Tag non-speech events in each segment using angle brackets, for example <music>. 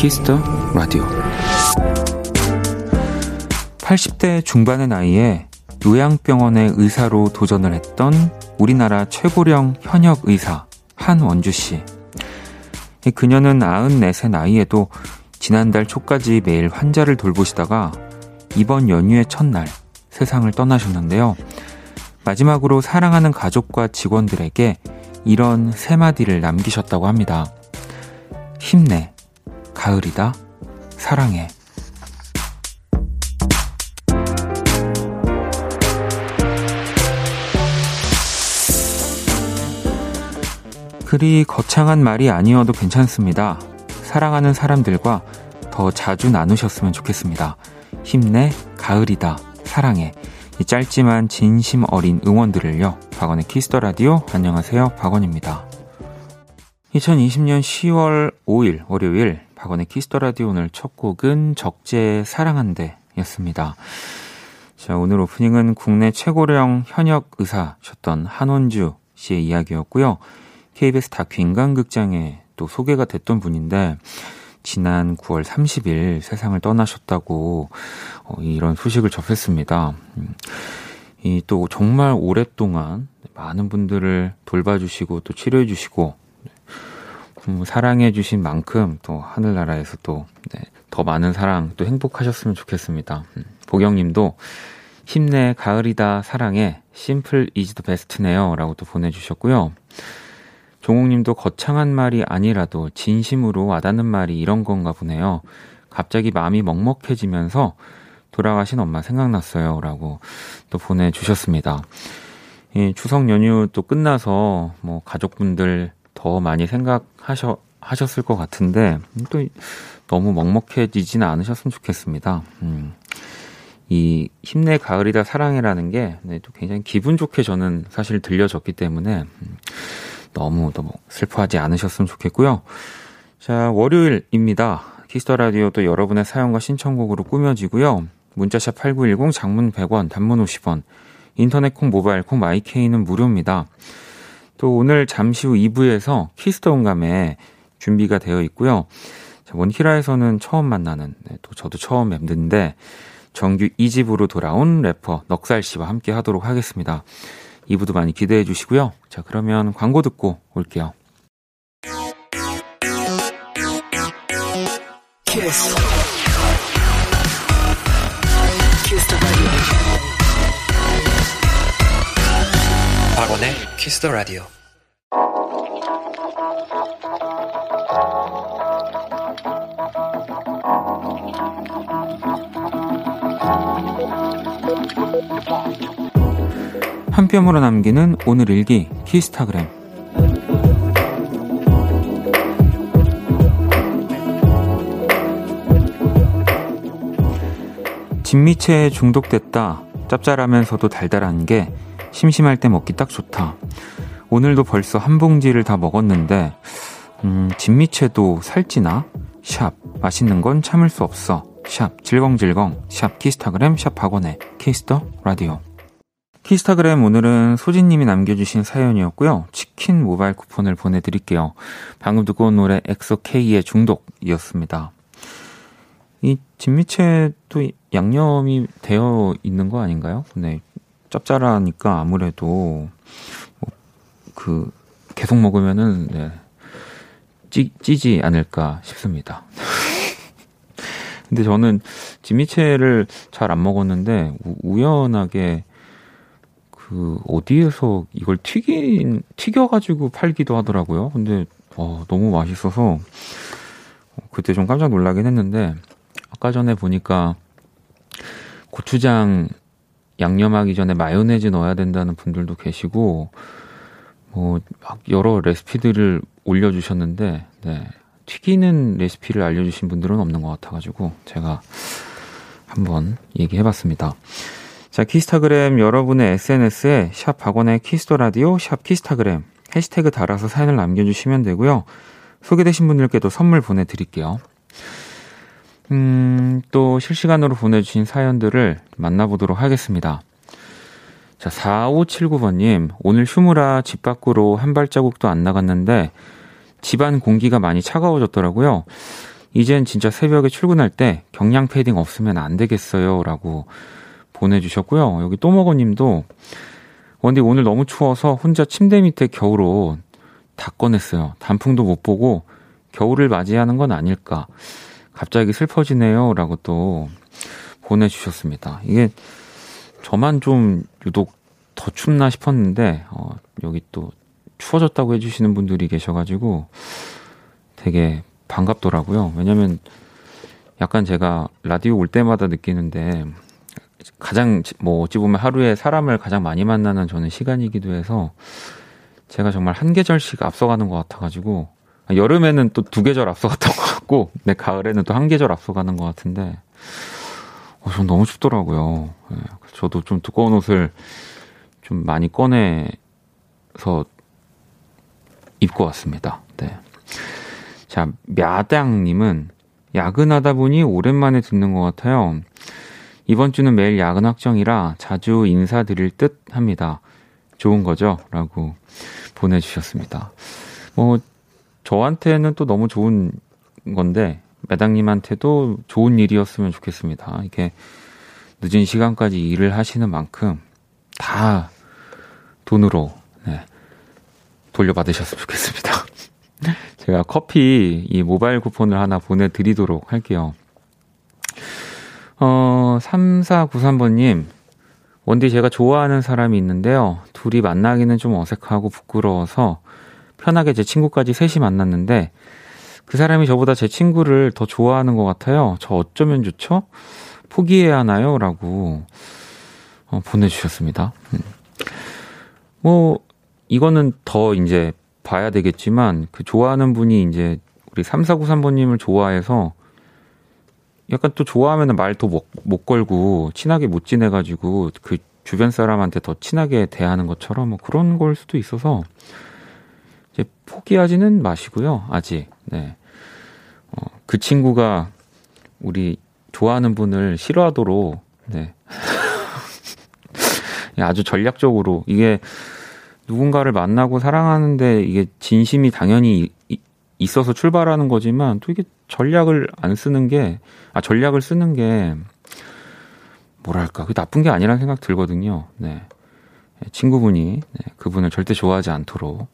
Kiss the Radio 80대 중반의 나이에 요양병원의 의사로 도전을 했던 우리나라 최고령 현역 의사 한원주 씨. 그녀는 94세 나이에도 지난달 초까지 매일 환자를 돌보시다가 이번 연휴의 첫날 세상을 떠나셨는데요. 마지막으로 사랑하는 가족과 직원들에게 이런 세 마디를 남기셨다고 합니다. 힘내. 가을이다. 사랑해. 그리 거창한 말이 아니어도 괜찮습니다. 사랑하는 사람들과 더 자주 나누셨으면 좋겠습니다. 힘내, 가을이다, 사랑해. 이 짧지만 진심 어린 응원들을요. 박원의 Kiss the Radio. 안녕하세요. 박원입니다. 2020년 10월 5일 월요일 박원의 Kiss the Radio 오늘 첫 곡은 적재 사랑한대 였습니다. 자, 오늘 오프닝은 국내 최고령 현역 의사셨던 한원주 씨의 이야기였고요. KBS 다큐 인간극장에 또 소개가 됐던 분인데 지난 9월 30일 세상을 떠나셨다고 어, 이런 소식을 접했습니다. 음, 이또 정말 오랫동안 많은 분들을 돌봐주시고 또 치료해주시고 음, 사랑해주신 만큼 또 하늘나라에서 또더 네, 많은 사랑 또 행복하셨으면 좋겠습니다. 음, 보경님도 힘내 가을이다 사랑해 심플 이즈 더 베스트네요 라고 또 보내주셨고요. 종옥님도 거창한 말이 아니라도 진심으로 와닿는 말이 이런 건가 보네요. 갑자기 마음이 먹먹해지면서 돌아가신 엄마 생각났어요. 라고 또 보내주셨습니다. 이 추석 연휴 또 끝나서 뭐 가족분들 더 많이 생각하셔, 하셨을 것 같은데 또 너무 먹먹해지지는 않으셨으면 좋겠습니다. 음. 이 힘내 가을이다 사랑해라는 게 네, 또 굉장히 기분 좋게 저는 사실 들려졌기 때문에 음. 너무 너무 슬퍼하지 않으셨으면 좋겠고요. 자, 월요일입니다. Kiss the Radio 또 여러분의 사연과 신청곡으로 꾸며지고요. 문자 샵 8910 장문 100원, 단문 50원. 인터넷 콩, 모바일 콩, my K는 무료입니다. 또 오늘 잠시 후 2부에서 Kiss the 음감회 준비가 되어 있고요. 자, 원키라에서는 처음 만나는, 네, 또 저도 처음 뵙는데, 정규 2집으로 돌아온 래퍼 넉살 씨와 함께 하도록 하겠습니다. 2부도 많이 기대해 주시고요. 자, 그러면 광고 듣고 올게요. 키스. 키스 박원의 키스 더 라디오. 한 뼘으로 남기는 오늘 일기 키스타그램 진미채에 중독됐다 짭짤하면서도 달달한 게 심심할 때 먹기 딱 좋다 오늘도 벌써 한 봉지를 다 먹었는데 음, 진미채도 살찌나? 샵 맛있는 건 참을 수 없어 샵 질겅질겅 샵 키스타그램 샵 박원의 Kiss the Radio 키스타그램 오늘은 소진님이 남겨주신 사연이었고요. 치킨 모바일 쿠폰을 보내드릴게요. 방금 듣고 온 노래 엑소 K의 중독이었습니다. 이 진미채도 양념이 되어 있는 거 아닌가요? 네. 짭짤하니까 아무래도 그 계속 먹으면은 네. 찌, 찌지 않을까 싶습니다. <laughs> 근데 저는 진미채를 잘 안 먹었는데 우 연하게 그 어디에서 이걸 튀긴 튀겨가지고 팔기도 하더라고요. 근데 와, 너무 맛있어서 그때 좀 깜짝 놀라긴 했는데 아까 전에 보니까 고추장 양념하기 전에 마요네즈 넣어야 된다는 분들도 계시고 뭐 막 여러 레시피들을 올려주셨는데 네, 튀기는 레시피를 알려주신 분들은 없는 것 같아가지고 제가 한번 얘기해봤습니다. 자, 키스타그램 여러분의 SNS에 샵 박원의 Kiss the Radio, 샵 키스타그램 해시태그 달아서 사연을 남겨주시면 되고요. 소개되신 분들께도 선물 보내드릴게요. 음, 또 실시간으로 보내주신 사연들을 만나보도록 하겠습니다. 자, 4579번님, 오늘 휴무라 집 밖으로 한 발자국도 안 나갔는데, 집안 공기가 많이 차가워졌더라고요. 이젠 진짜 새벽에 출근할 때 경량 패딩 없으면 안 되겠어요. 라고 보내주셨고요. 여기 또먹어님도, 원디 오늘 너무 추워서 혼자 침대 밑에 겨울옷 다 꺼냈어요. 단풍도 못 보고 겨울을 맞이하는 건 아닐까. 갑자기 슬퍼지네요. 라고 또 보내주셨습니다. 이게 저만 좀 유독 더 춥나 싶었는데, 어, 여기 또 추워졌다고 해주시는 분들이 계셔가지고 되게 반갑더라고요. 왜냐면 약간 제가 라디오 올 때마다 느끼는데 가장 뭐 어찌 보면 하루에 사람을 가장 많이 만나는 저는 시간이기도 해서 제가 정말 한 계절씩 앞서가는 것 같아가지고 여름에는 또 두 계절 앞서갔던 <laughs> 것 같고 내 가을에는 또 한 계절 앞서가는 것 같은데 어, 전 너무 춥더라고요. 네, 저도 좀 두꺼운 옷을 좀 많이 꺼내서 입고 왔습니다. 네. 자, мя당님은 야근하다 보니 오랜만에 듣는 것 같아요. 이번 주는 매일 야근 확정이라 자주 인사드릴 듯 합니다. 좋은 거죠? 라고 보내주셨습니다. 뭐, 저한테는 또 너무 좋은 건데, 매당님한테도 좋은 일이었으면 좋겠습니다. 이게 늦은 시간까지 일을 하시는 만큼 다 돈으로 네, 돌려받으셨으면 좋겠습니다. <laughs> 제가 커피 이 모바일 쿠폰을 하나 보내드리도록 할게요. 어, 3493번님, 원디 제가 좋아하는 사람이 있는데요. 둘이 만나기는 좀 어색하고 부끄러워서 편하게 제 친구까지 셋이 만났는데 그 사람이 저보다 제 친구를 더 좋아하는 것 같아요. 저 어쩌면 좋죠? 포기해야 하나요? 라고 어, 보내주셨습니다. 음. 뭐, 이거는 더 이제 봐야 되겠지만, 그 좋아하는 분이 이제 우리 3493번님을 좋아해서 약간 또 좋아하면 말더 못, 못 걸고 친하게 못 지내가지고 그 주변 사람한테 더 친하게 대하는 것처럼 뭐 그런 걸 수도 있어서 포기하지는 마시고요. 아직. 네. 어, 그 친구가 우리 좋아하는 분을 싫어하도록 네. <laughs> 아주 전략적으로 이게 누군가를 만나고 사랑하는데 이게 진심이 당연히 있어서 출발하는 거지만 또 이게 전략을 안 쓰는 게, 아, 전략을 쓰는 게, 뭐랄까, 그 나쁜 게 아니라는 생각 들거든요. 네. 친구분이 네, 그분을 절대 좋아하지 않도록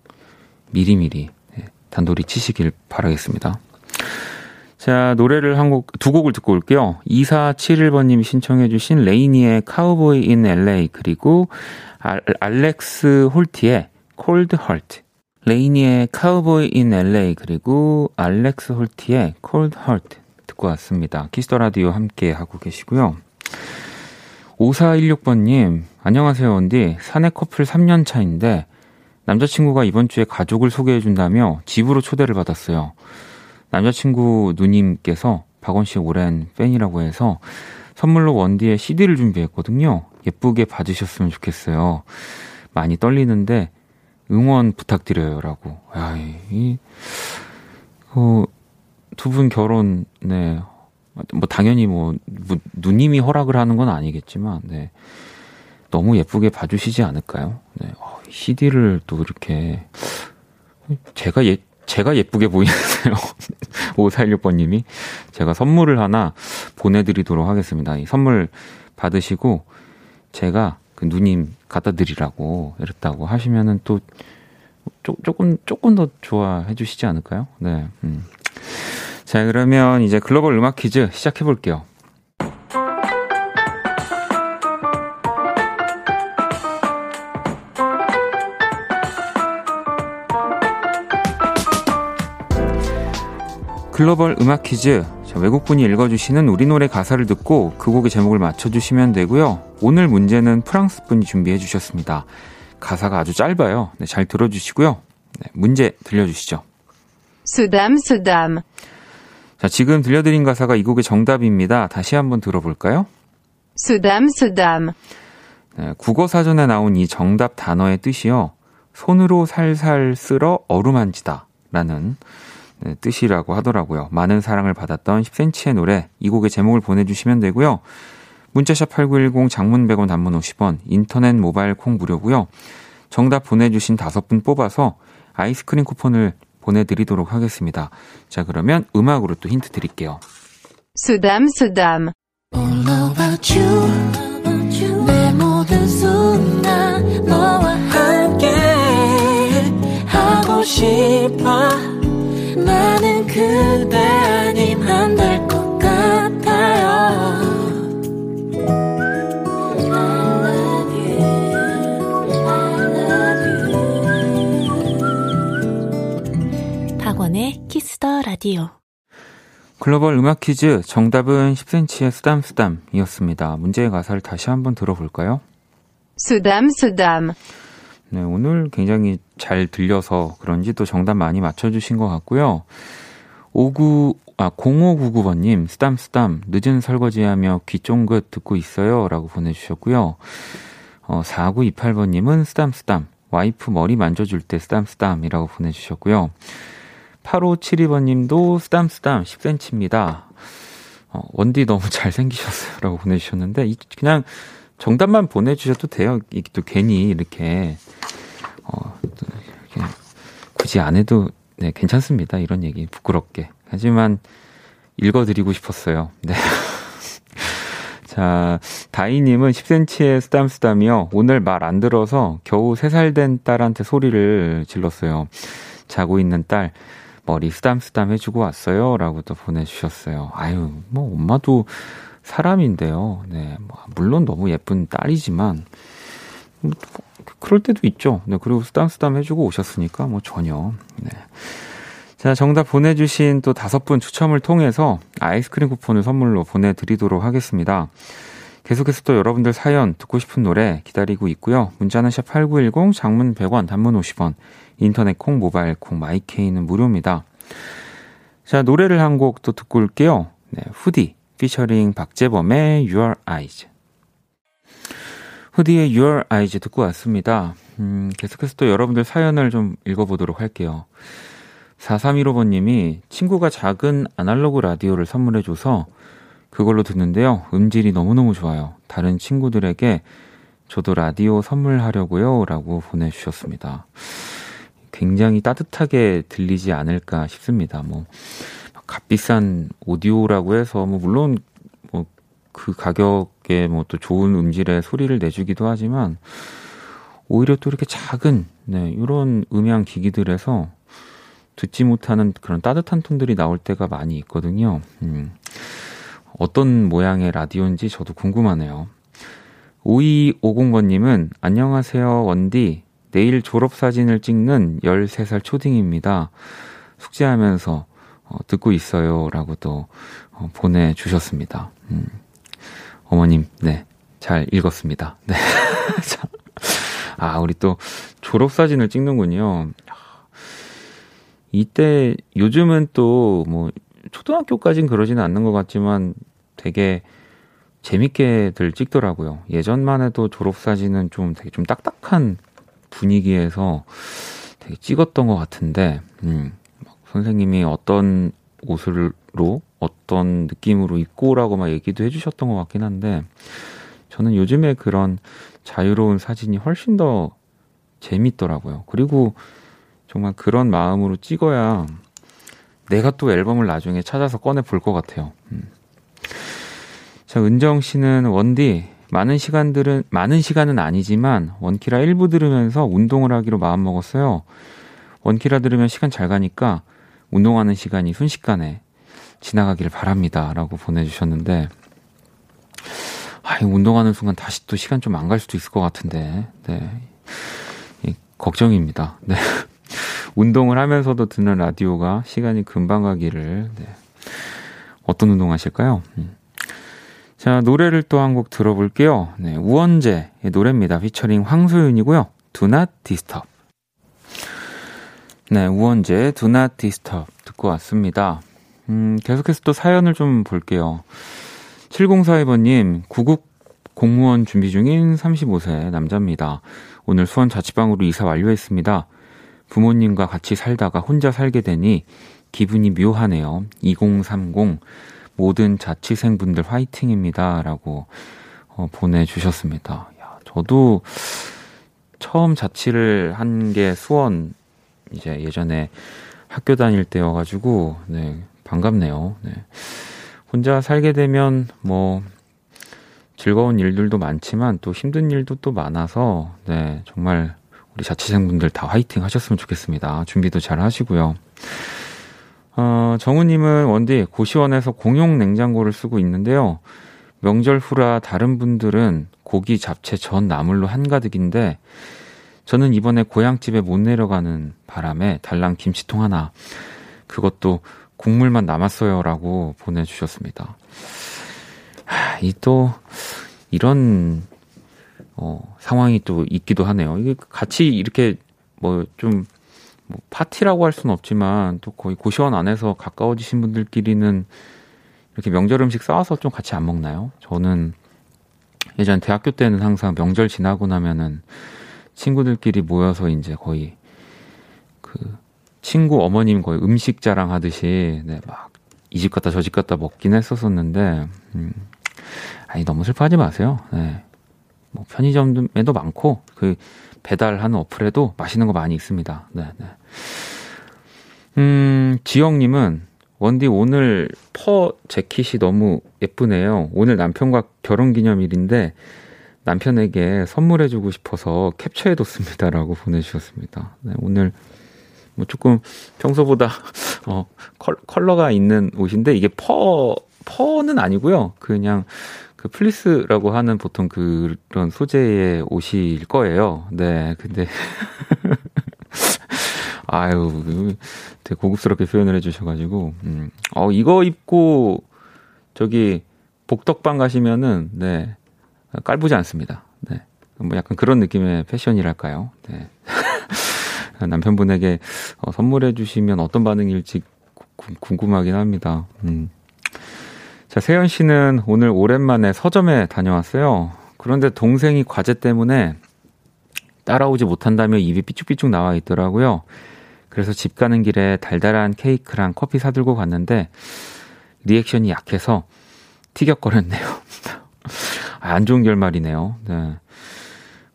미리미리 네, 단돌이 치시길 바라겠습니다. 자, 노래를 한 곡, 두 곡을 듣고 올게요. 2471번님이 신청해주신 레이니의 Cowboy in LA, 그리고 알, 알렉스 홀티의 Cold Hurt. 레이니의 Cowboy in LA 그리고 알렉스 홀티의 Cold Hurt 듣고 왔습니다. Kiss the Radio 함께 하고 계시고요. 5416번님, 안녕하세요, 원디. 사내 커플 3년 차인데, 남자친구가 이번 주에 가족을 소개해 준다며 집으로 초대를 받았어요. 남자친구 누님께서 박원 씨 오랜 팬이라고 해서 선물로 원디의 CD를 준비했거든요. 예쁘게 봐주셨으면 좋겠어요. 많이 떨리는데 응원 부탁드려요라고. 야, 이, 어, 두 분 결혼, 네. 뭐, 당연히 뭐, 뭐, 누님이 허락을 하는 건 아니겠지만, 네. 너무 예쁘게 봐주시지 않을까요? 네. 어, CD를 또 이렇게, 제가 예, 제가 예쁘게 보이는데요. <laughs> 5416번님이. 제가 선물을 하나 보내드리도록 하겠습니다. 이 선물 받으시고, 제가 그 누님 갖다 드리라고 이랬다고 하시면은 또 조, 조금 조금 더 좋아해 주시지 않을까요? 네. 음. 자, 그러면 이제 글로벌 음악 퀴즈 시작해 볼게요. 글로벌 음악 퀴즈 외국분이 읽어주시는 우리 노래 가사를 듣고 그 곡의 제목을 맞춰주시면 되고요. 오늘 문제는 프랑스 분이 준비해 주셨습니다. 가사가 아주 짧아요. 네, 잘 들어주시고요. 네, 문제 들려주시죠. 수담 수담. 자, 지금 들려드린 가사가 이 곡의 정답입니다. 다시 한번 들어볼까요? 수담 수담. 네, 국어 사전에 나온 이 정답 단어의 뜻이요. 손으로 살살 쓸어 어루만지다. 라는 네, 뜻이라고 하더라고요. 많은 사랑을 받았던 10cm의 노래, 이 곡의 제목을 보내주시면 되고요. 문자샵 8910 장문 100원 단문 50원, 인터넷 모바일 콩 무료고요. 정답 보내주신 다섯 분 뽑아서 아이스크림 쿠폰을 보내드리도록 하겠습니다. 자, 그러면 음악으로 또 힌트 드릴게요. 수담 수담 내 모든 순간 너와 함께 하고 싶어 나는 그대 아님 안 될 것 같아요 박원의 Kiss the Radio 글로벌 음악 퀴즈 정답은 10cm의 쓰담쓰담이었습니다. 문제의 가사를 다시 한번 들어볼까요? 수담 수담 네, 오늘 굉장히 잘 들려서 그런지 또 정답 많이 맞춰주신 것 같고요. 59, 아, 0599번님, 쓰담쓰담, 늦은 설거지하며 귀 쫑긋 듣고 있어요. 라고 보내주셨고요. 어, 4928번님은 쓰담쓰담, 와이프 머리 만져줄 때 쓰담쓰담이라고 보내주셨고요. 8572번님도 쓰담쓰담 10cm입니다. 어, 원디 너무 잘생기셨어요. 라고 보내주셨는데, 이- 그냥 정답만 보내주셔도 돼요. 이게 또 괜히 이렇게, 어, 또 이렇게 굳이 안 해도, 네, 괜찮습니다. 이런 얘기 부끄럽게. 하지만 읽어드리고 싶었어요. 네. <laughs> 자, 다이님은 10cm의 쓰담쓰담이요. 오늘 말 안 들어서 겨우 3살 된 딸한테 소리를 질렀어요. 자고 있는 딸, 머리 쓰담쓰담 해주고 왔어요. 라고 또 보내주셨어요. 아유, 뭐, 엄마도 사람인데요. 네, 뭐 물론 너무 예쁜 딸이지만, 뭐, 그럴 때도 있죠. 네, 그리고 쓰담쓰담 해주고 오셨으니까 뭐 전혀. 네. 자, 정답 보내주신 또 다섯 분 추첨을 통해서 아이스크림 쿠폰을 선물로 보내드리도록 하겠습니다. 계속해서 또 여러분들 사연 듣고 싶은 노래 기다리고 있고요. 문자는 샵 8910, 장문 100원, 단문 50원, 인터넷 콩, 모바일 콩, 마이케이는 무료입니다. 자, 노래를 한 곡 또 듣고 올게요. 네, 후디, 피처링 박재범의 Your Eyes. 후디의 Your Eyes 듣고 왔습니다. 음, 계속해서 또 여러분들 사연을 좀 읽어보도록 할게요. 4315번님이 친구가 작은 아날로그 라디오를 선물해줘서 그걸로 듣는데요. 음질이 너무너무 좋아요. 다른 친구들에게 저도 라디오 선물하려고요. 라고 보내주셨습니다. 굉장히 따뜻하게 들리지 않을까 싶습니다. 뭐, 값비싼 오디오라고 해서, 뭐, 물론, 뭐, 그 가격에 뭐 또 좋은 음질의 소리를 내주기도 하지만, 오히려 또 이렇게 작은, 네, 이런 음향 기기들에서 듣지 못하는 그런 따뜻한 톤들이 나올 때가 많이 있거든요. 음, 어떤 모양의 라디오인지 저도 궁금하네요. 5250번님은 안녕하세요, 원디. 내일 졸업사진을 찍는 13살 초딩입니다. 숙제하면서 어, 듣고 있어요. 라고 또 어, 보내주셨습니다. 음, 어머님, 네. 잘 읽었습니다. 네. <laughs> 자, 아, 우리 또 졸업사진을 찍는군요. 이때 요즘은 또 뭐 초등학교까진 그러지는 않는 것 같지만 되게 재밌게들 찍더라고요. 예전만 해도 졸업사진은 좀 되게 좀 딱딱한 분위기에서 되게 찍었던 것 같은데, 음, 막 선생님이 어떤 옷으로 어떤 느낌으로 입고라고 막 얘기도 해주셨던 것 같긴 한데, 저는 요즘에 그런 자유로운 사진이 훨씬 더 재밌더라고요. 그리고 정말 그런 마음으로 찍어야 내가 또 앨범을 나중에 찾아서 꺼내 볼 것 같아요. 음. 자, 은정 씨는 원디 많은 시간들은 많은 시간은 아니지만 원키라 1부 들으면서 운동을 하기로 마음 먹었어요. 원키라 들으면 시간 잘 가니까 운동하는 시간이 순식간에 지나가기를 바랍니다 라고 보내주셨는데 아, 이 운동하는 순간 다시 또 시간 좀 안 갈 수도 있을 것 같은데 네. 이, 걱정입니다. 네. <laughs> 운동을 하면서도 듣는 라디오가 시간이 금방 가기를 네. 어떤 운동 하실까요? 음. 자 노래를 또 한 곡 들어볼게요. 네, 우원재의 노래입니다. 피처링 황소윤이고요. Do Not Disturb. 네, 우원재 Do Not Disturb 듣고 왔습니다. 음, 계속해서 또 사연을 좀 볼게요. 7042번님, 구급 공무원 준비 중인 35세 남자입니다. 오늘 수원 자취방으로 이사 완료했습니다. 부모님과 같이 살다가 혼자 살게 되니 기분이 묘하네요. 2030 모든 자취생분들 화이팅입니다. 라고 어, 보내주셨습니다. 야, 저도 처음 자취를 한 게 수원 이제 예전에 학교 다닐 때여가지고 네 반갑네요. 네. 혼자 살게 되면 뭐 즐거운 일들도 많지만 또 힘든 일도 또 많아서 네 정말 우리 자취생분들 다 화이팅 하셨으면 좋겠습니다. 준비도 잘 하시고요. 어, 정우님은 원디 고시원에서 공용 냉장고를 쓰고 있는데요. 명절 후라 다른 분들은 고기, 잡채, 전, 나물로 한가득인데 저는 이번에 고향집에 못 내려가는 바람에 달랑 김치통 하나 그것도 국물만 남았어요라고 보내주셨습니다. 하, 이또 이런 어, 상황이 또 있기도 하네요. 이게 같이 이렇게 뭐좀 뭐 파티라고 할 수는 없지만 또 거의 고시원 안에서 가까워지신 분들끼리는 이렇게 명절 음식 싸와서 좀 같이 안 먹나요? 저는 예전 대학교 때는 항상 명절 지나고 나면은 친구들끼리 모여서 이제 거의 그 친구 어머님 거의 음식 자랑 하듯이 네, 막 이 집 갔다 저 집 갔다 먹긴 했었었는데 음, 아니 너무 슬퍼하지 마세요. 네. 뭐 편의점에도 많고 그 배달하는 어플에도 맛있는 거 많이 있습니다. 네, 네. 음, 지영님은 원디 오늘 퍼 재킷이 너무 예쁘네요. 오늘 남편과 결혼 기념일인데 남편에게 선물해주고 싶어서 캡처해뒀습니다라고 보내주셨습니다. 네, 오늘 뭐 조금 평소보다 <laughs> 어 컬러 가 있는 옷인데 이게 퍼 퍼는 아니고요. 그냥 그 fleece라고 하는 보통 그런 소재의 옷일 거예요. 네, 근데 <laughs> 아유 되게 고급스럽게 표현을 해주셔가지고 음. 어 이거 입고 저기 복덕방 가시면은 네 깔보지 않습니다. 네, 뭐 약간 그런 느낌의 패션이랄까요. 네. <laughs> 남편분에게 어, 선물해 주시면 어떤 반응일지 구, 궁금하긴 합니다. 음. 자, 세연 씨는 오늘 오랜만에 서점에 다녀왔어요. 그런데 동생이 과제 때문에 따라오지 못한다며 입이 삐쭉삐쭉 나와 있더라고요. 그래서 집 가는 길에 달달한 케이크랑 커피 사들고 갔는데 리액션이 약해서 티격거렸네요. <laughs> 안 좋은 결말이네요. 네.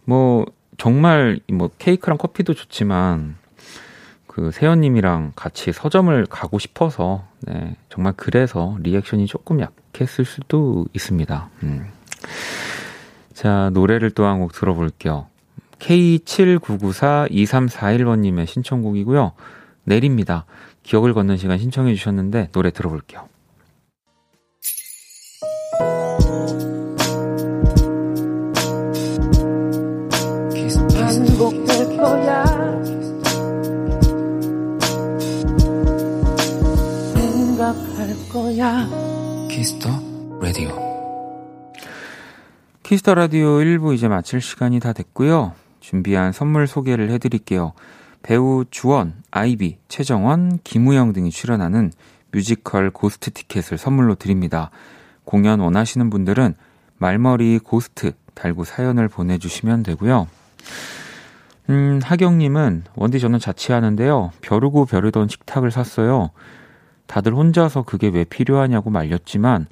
뭐 정말 뭐 케이크랑 커피도 좋지만 그 세연님이랑 같이 서점을 가고 싶어서 네, 정말 그래서 리액션이 조금 약했을 수도 있습니다. 음. 자 노래를 또 한 곡 들어볼게요. K79942341번님의 신청곡이고요. 내립니다. 기억을 걷는 시간 신청해 주셨는데 노래 들어볼게요. 거야 거야. Kiss the Radio. Kiss the Radio 1부 이제 마칠 시간이 다 됐고요. 준비한 선물 소개를 해드릴게요. 배우 주원, 아이비, 최정원, 김우형 등이 출연하는 뮤지컬 Ghost 티켓을 선물로 드립니다. 공연 원하시는 분들은 말머리 Ghost 달고 사연을 보내주시면 되고요. 음, 하경님은 원디 저는 자취하는데요. 벼르고 벼르던 식탁을 샀어요. 다들 혼자서 그게 왜 필요하냐고 말렸지만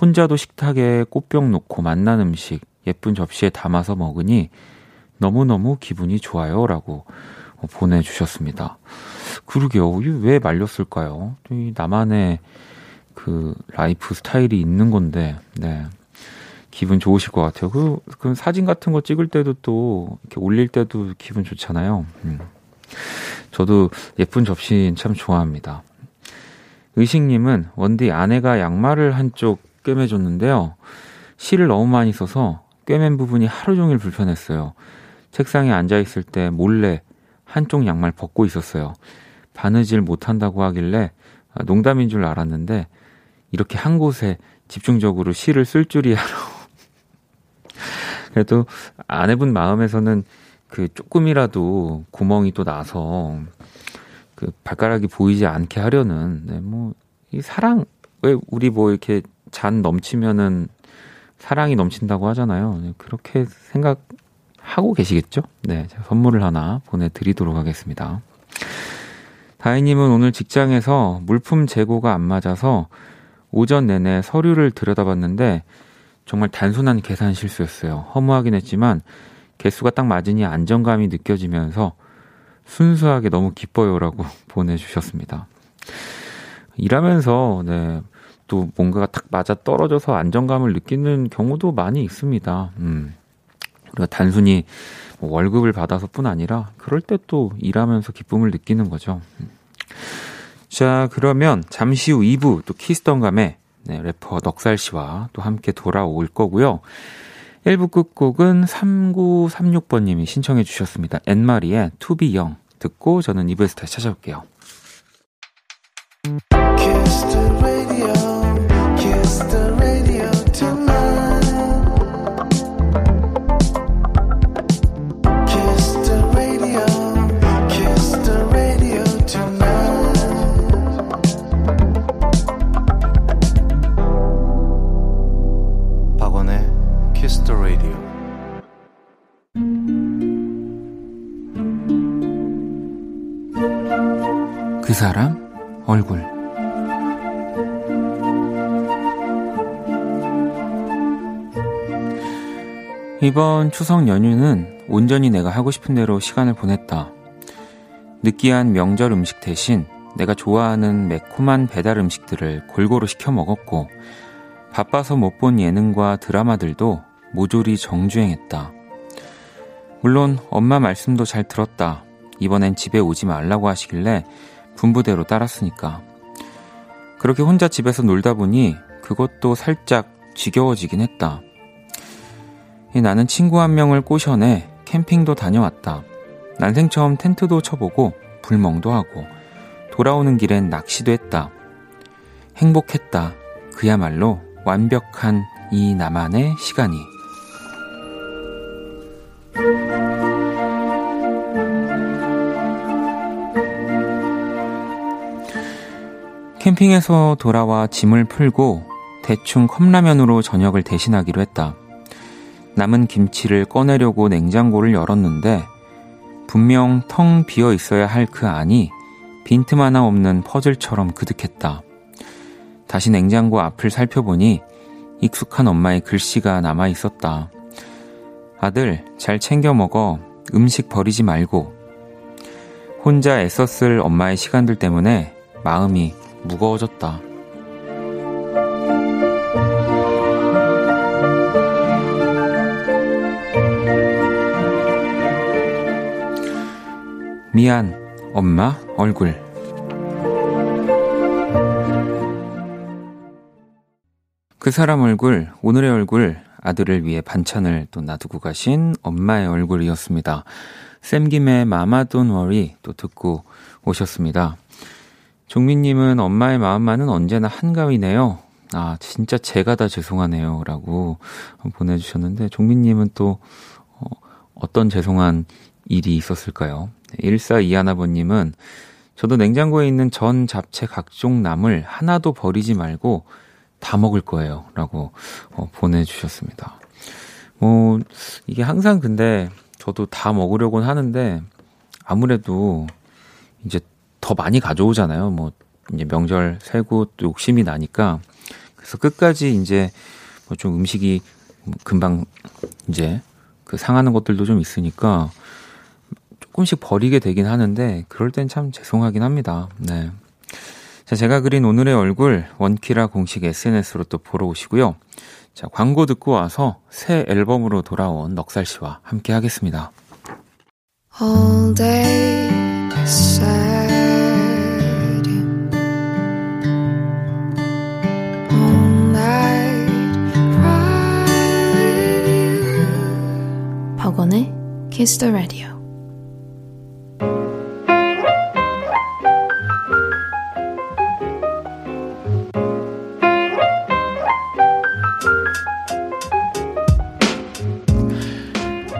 혼자도 식탁에 꽃병 놓고 맛난 음식 예쁜 접시에 담아서 먹으니 너무너무 기분이 좋아요. 라고 보내주셨습니다. 그러게요. 왜 말렸을까요? 이 나만의 그 라이프 스타일이 있는 건데, 네. 기분 좋으실 것 같아요. 그, 그 사진 같은 거 찍을 때도 또 이렇게 올릴 때도 기분 좋잖아요. 음. 저도 예쁜 접시 참 좋아합니다. 의식님은 원디 아내가 양말을 한쪽 꿰매줬는데요. 실을 너무 많이 써서 꿰맨 부분이 하루 종일 불편했어요. 책상에 앉아있을 때 몰래 한쪽 양말 벗고 있었어요. 바느질 못한다고 하길래 농담인 줄 알았는데 이렇게 한 곳에 집중적으로 실을 쓸 줄이야로. <laughs> 그래도 아내분 마음에서는 그 조금이라도 구멍이 또 나서 그 발가락이 보이지 않게 하려는 네, 뭐이 사랑 왜 우리 뭐 이렇게 잔 넘치면은 사랑이 넘친다고 하잖아요. 네, 그렇게 생각하고 계시겠죠? 네, 제가 선물을 하나 보내드리도록 하겠습니다. 다혜님은 오늘 직장에서 물품 재고가 안 맞아서 오전 내내 서류를 들여다봤는데 정말 단순한 계산 실수였어요. 허무하긴 했지만 개수가 딱 맞으니 안정감이 느껴지면서 순수하게 너무 기뻐요라고 <laughs> 보내주셨습니다. 일하면서 네, 또 뭔가가 딱 맞아 떨어져서 안정감을 느끼는 경우도 많이 있습니다. 음. 우리가 단순히 뭐 월급을 받아서뿐 아니라 그럴 때 또 일하면서 기쁨을 느끼는 거죠. 음. 자, 그러면 잠시 후 2부 또 키스던감에 네, 래퍼 넉살 씨와 또 함께 돌아올 거고요. 1부 끝곡은 3936번님이 신청해 주셨습니다. 엔마리의 To Be Young 듣고 저는 2부에서 다시 찾아올게요. 그 사람? 얼굴. 이번 추석 연휴는 온전히 내가 하고 싶은 대로 시간을 보냈다. 느끼한 명절 음식 대신 내가 좋아하는 매콤한 배달 음식들을 골고루 시켜 먹었고, 바빠서 못 본 예능과 드라마들도 모조리 정주행했다. 물론 엄마 말씀도 잘 들었다. 이번엔 집에 오지 말라고 하시길래 분부대로 따랐으니까. 그렇게 혼자 집에서 놀다 보니 그것도 살짝 지겨워지긴 했다. 나는 친구 한 명을 꼬셔내 캠핑도 다녀왔다. 난생 처음 텐트도 쳐보고 불멍도 하고 돌아오는 길엔 낚시도 했다. 행복했다. 그야말로 완벽한 이 나만의 시간이. 캠핑에서 돌아와 짐을 풀고 대충 컵라면으로 저녁을 대신하기로 했다. 남은 김치를 꺼내려고 냉장고를 열었는데 분명 텅 비어 있어야 할 그 안이 빈틈 하나 없는 퍼즐처럼 그득했다. 다시 냉장고 앞을 살펴보니 익숙한 엄마의 글씨가 남아 있었다. 아들, 잘 챙겨 먹어. 음식 버리지 말고. 혼자 애썼을 엄마의 시간들 때문에 마음이 무거워졌다. 미안, 엄마 얼굴. 그 사람 얼굴, 오늘의 얼굴, 아들을 위해 반찬을 또 놔두고 가신 엄마의 얼굴이었습니다. 쌤김의 마마 돈 워리 또 듣고 오셨습니다. 종민님은 엄마의 마음만은 언제나 한가위네요. 아, 진짜 제가 다 죄송하네요. 라고 보내주셨는데, 종민님은 또, 어, 어떤 죄송한 일이 있었을까요? 1421아버님은 저도 냉장고에 있는 전, 잡채, 각종 나물 하나도 버리지 말고 다 먹을 거예요. 라고 어, 보내주셨습니다. 뭐, 이게 항상 근데 저도 다 먹으려고는 하는데 아무래도 이제 더 많이 가져오잖아요. 뭐 이제 명절 세고 또 욕심이 나니까 그래서 끝까지 이제 뭐 좀 음식이 금방 이제 그 상하는 것들도 좀 있으니까 조금씩 버리게 되긴 하는데 그럴 땐 참 죄송하긴 합니다. 네. 자, 제가 그린 오늘의 얼굴 원키라 공식 SNS로 또 보러 오시고요. 자, 광고 듣고 와서 새 앨범으로 돌아온 넉살 씨와 함께 하겠습니다. All day 박원의 Kiss the Radio.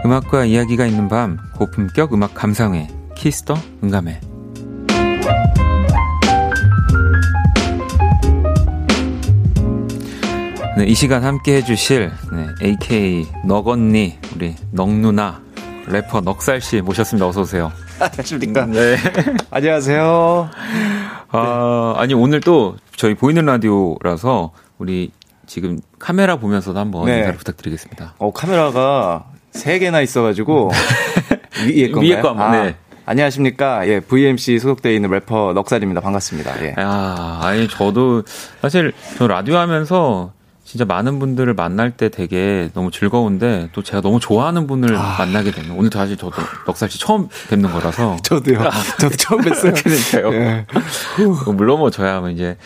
음악과 이야기가 있는 밤 고품격 음악 감상회 키스터 응감회 네, 이 시간 함께 해주실 네, AK 넉언니 우리 넉누나 래퍼 넉살 씨 모셨습니다. 어서 오세요. 안녕하십니까. 네. <laughs> 안녕하세요. 아, 아니 오늘 또 저희 보이는 라디오라서 우리 지금 카메라 보면서도 한번 네. 인사를 부탁드리겠습니다. 어, 카메라가 세 개나 있어가지고 <laughs> 위에 건가요? 위에 거 한번, 아, 네. 안녕하십니까. 예, VMC 소속되어 있는 래퍼 넉살입니다. 반갑습니다. 예. 아, 아니 저도 사실 저 라디오 하면서 진짜 많은 분들을 만날 때 되게 너무 즐거운데 또 제가 너무 좋아하는 분을 만나게 되면 오늘 사실 저도 넉살 씨 처음 뵙는 거라서 <laughs> 저도요. 저도 처음 뵀어요. <laughs> 그러니까요. 예. 물론 뭐 저야 뭐 이제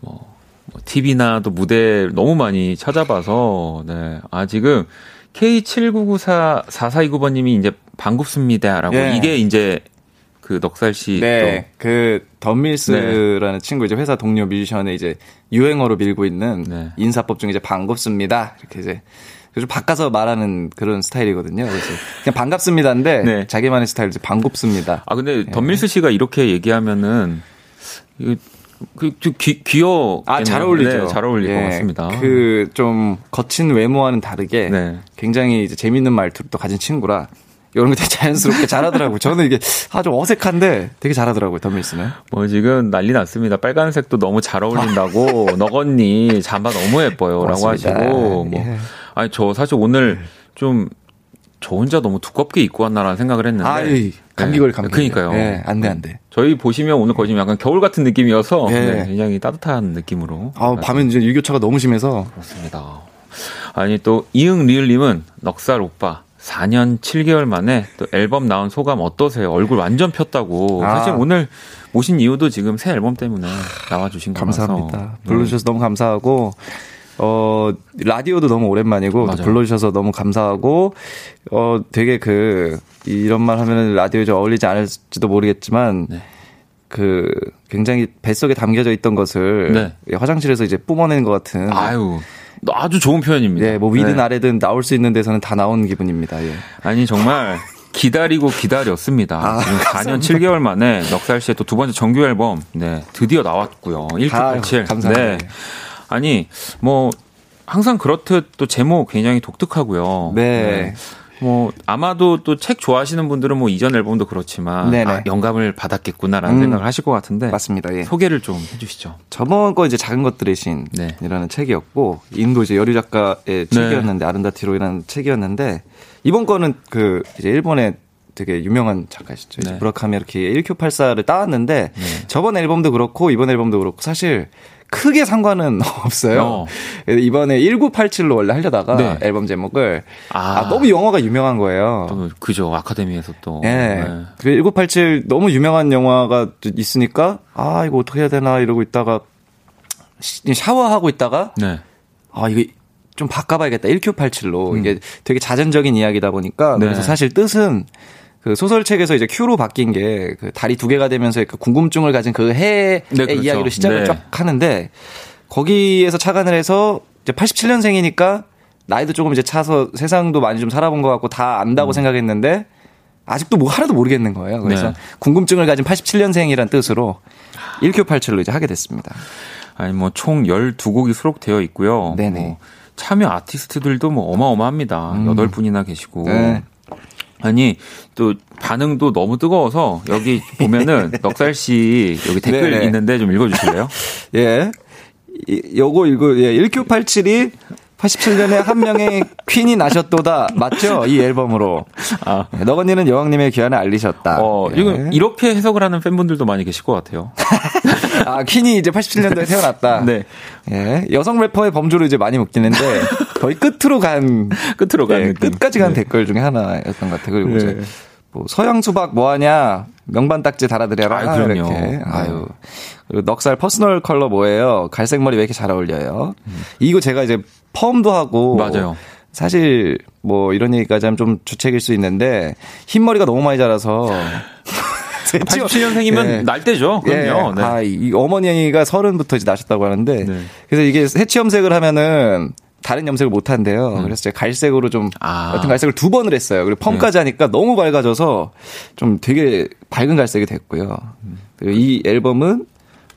뭐, 뭐 TV나 또 무대 너무 많이 찾아봐서 네. 아 지금 K7994 4429번님이 이제 반갑습니다라고 예. 이게 이제 그 넉살 씨 네, 그 덤밀스라는 친구 이제 회사 동료 뮤지션의 이제 유행어로 밀고 있는 네. 인사법 중에 이제 반갑습니다 이렇게 이제 좀 바꿔서 말하는 그런 스타일이거든요. 그래서 그냥 반갑습니다인데 <laughs> 네. 자기만의 스타일 이제 반갑습니다. 아 근데 덤밀스 씨가 이렇게 얘기하면은 그좀 귀여 아, 잘 어울리죠. 네, 잘 어울릴 예, 것 같습니다. 그 좀 거친 외모와는 다르게 네. 굉장히 이제 재밌는 말투를 또 가진 친구라 이런 거 되게 자연스럽게 잘하더라고요. 저는 이게 아주 어색한데 되게 잘하더라고요. 덤밀스는. 뭐 지금 난리 났습니다. 빨간색도 너무 잘 어울린다고 <laughs> 너건니 잠바 너무 예뻐요라고. 하시고 뭐 예. 아니 저 사실 오늘 좀 저 혼자 너무 두껍게 입고 왔나라는 생각을 했는데 아이, 감기 걸려, 감기. 그러니까요. 예, 안 돼, 안 돼. 저희 보시면 오늘 거의 좀 약간 겨울 같은 느낌이어서 예. 네, 굉장히 따뜻한 느낌으로 아, 밤에 이제 유교차가 너무 심해서 그렇습니다. 아니 또 이응 리을님은 넉살 오빠 4년 7개월 만에 또 앨범 나온 소감 어떠세요? 얼굴 완전 폈다고. 아. 사실 오늘 모신 이유도 지금 새 앨범 때문에 나와주신 거라서. 감사합니다. 네. 불러주셔서 너무 감사하고, 어, 라디오도 너무 오랜만이고. 불러주셔서 너무 감사하고, 어, 되게 그, 이런 말 하면 라디오에 좀 어울리지 않을지도 모르겠지만, 네. 그, 굉장히 뱃속에 담겨져 있던 것을 네. 화장실에서 이제 뿜어내는 것 같은. 아유 아주 좋은 표현입니다. 네, 뭐 위든 네. 아래든 나올 수 있는 데서는 다 나오는 기분입니다. 예. 아니 정말 기다리고 기다렸습니다. 아, 지금 4년 7개월 만에 넉살 씨의 또 두 번째 정규 앨범 네 드디어 나왔고요. 1987. 아유, 감사합니다. 네. 아니 뭐 항상 그렇듯 또 제목 굉장히 독특하고요. 네. 뭐 아마도 또 책 좋아하시는 분들은 뭐 이전 앨범도 그렇지만. 아, 영감을 받았겠구나라는 음, 생각을 하실 것 같은데 맞습니다. 예. 소개를 좀 해주시죠. 저번 거 이제 작은 것들의 신이라는 네. 책이었고 인도 이제 여류 작가의 책이었는데 아른다티로이라는 책이었는데 이번 거는 그 이제 일본의 되게 유명한 작가시죠. 네. 무라카미 이렇게 1Q84를 따왔는데 저번 앨범도 그렇고 이번 앨범도 그렇고 사실 크게 상관은 <laughs> 없어요. 어. 이번에 1987로 원래 하려다가 네. 앨범 제목을 아. 아, 너무 영화가 유명한 거예요. 또 그죠 아카데미에서 또 예. 네. 그1987 너무 유명한 영화가 있으니까 아 이거 어떻게 해야 되나 이러고 있다가 시- 샤워하고 있다가 네. 아 이거 좀 바꿔봐야겠다 1Q87로 이게 되게 자전적인 이야기다 보니까 음. 네. 그래서 사실 뜻은 그 소설책에서 이제 Q로 바뀐 게그 달이 두 개가 되면서 그 궁금증을 가진 그 해의 네, 그렇죠. 이야기로 시작을 네. 쫙 하는데 거기에서 착안을 해서 이제 87년생이니까 나이도 조금 이제 차서 세상도 많이 좀 살아본 것 같고 다 안다고 생각했는데 아직도 뭐 하나도 모르겠는 거예요. 그래서 음. 네. 궁금증을 가진 87년생이란 뜻으로 1Q87로 이제 하게 됐습니다. 아니 뭐 총 12곡이 수록되어 있고요. 네네. 뭐 참여 아티스트들도 뭐 어마어마합니다. 여덟 분이나 계시고. 네. 아니 또 반응도 너무 뜨거워서 여기 보면은 <laughs> 넉살 씨 여기 댓글 네네. 있는데 좀 읽어 주실래요? <laughs> 예. 이- 요거 이거 예, 1987이 87년에 한 명의 퀸이 나셨도다. 맞죠? 이 앨범으로. 아. 예, 너건이는 여왕님의 귀환을 알리셨다. 어, 예. 이거 이렇게 해석을 하는 팬분들도 많이 계실 것 같아요. <laughs> 아, 퀸이 이제 87년도에 태어났다. <laughs> 네. 예. 여성 래퍼의 범주로 이제 많이 묶이는데 거의 끝으로 간 <laughs> 끝으로 간 예. 끝까지 간 네. 댓글 중에 하나였던 것 같아요. 그리고 네. 이제 뭐 서양 수박 뭐 하냐? 명반 딱지 달아드려라. 아이, 그럼요. 이렇게. 네. 아유. 그리고 넉살 퍼스널 컬러 뭐예요? 갈색 머리 왜 이렇게 잘 어울려요? 이거 제가 이제 펌도 하고 음. 맞아요. 사실 뭐 이런 얘기까지 하면 좀 주책일 수 있는데 흰머리가 너무 많이 자라서 <laughs> 87년생이면 예. 날 때죠. 그럼요. 예. 네. 아, 이 어머니가 서른부터 이제 나셨다고 하는데 네. 그래서 이게 해치 염색을 하면은 다른 염색을 못 한대요. 그래서 제가 갈색으로 좀 음. 아. 네. 여튼 갈색을 두 번을 했어요. 그리고 펌까지 하니까 너무 밝아져서 좀 되게 밝은 갈색이 됐고요. 그리고 이 앨범은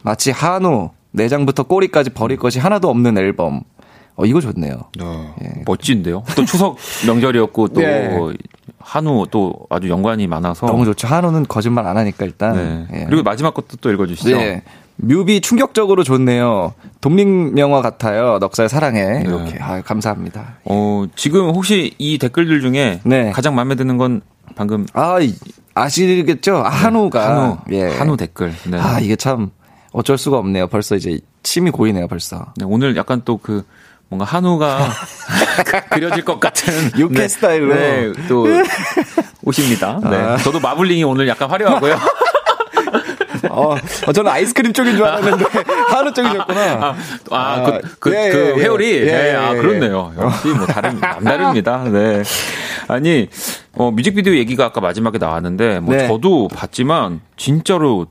마치 한우 내장부터 꼬리까지 버릴 것이 하나도 없는 앨범. 어 이거 좋네요. 예. 멋진데요. 또 추석 명절이었고 또 <laughs> 네. 한우 또 아주 연관이 많아서 너무 좋죠. 한우는 거짓말 안 하니까 일단. 네. 예. 그리고 마지막 것도 또 읽어주시죠. 네. 뮤비 충격적으로 좋네요. 독립영화 같아요. 넉살 사랑해. 이렇게. 네. 아, 감사합니다. 어, 지금 혹시 이 댓글들 중에 네. 가장 마음에 드는 건 방금 아, 이- 아시겠죠? 아, 한우가. 네. 한우, 예. 한우 댓글. 네. 아, 이게 참 어쩔 수가 없네요. 벌써 이제 침이 고이네요, 벌써. 네, 오늘 약간 또 그 뭔가 한우가 <laughs> 그려질 것 같은 <laughs> 육회 스타일로. 네, 또 오십니다. 네. 아. 저도 마블링이 오늘 약간 화려하고요. <laughs> 어, 어, 저는 아이스크림 쪽인 줄 알았는데 한우 쪽이셨구나. 아, 아, 그, 그, 예, 그 예, 회오리? 예, 네, 예, 아, 예. 그렇네요. 역시 뭐 다른, 남다릅니다. 네. 아니, 어, 뮤직비디오 얘기가 아까 마지막에 나왔는데, 뭐 네. 저도 봤지만, 진짜로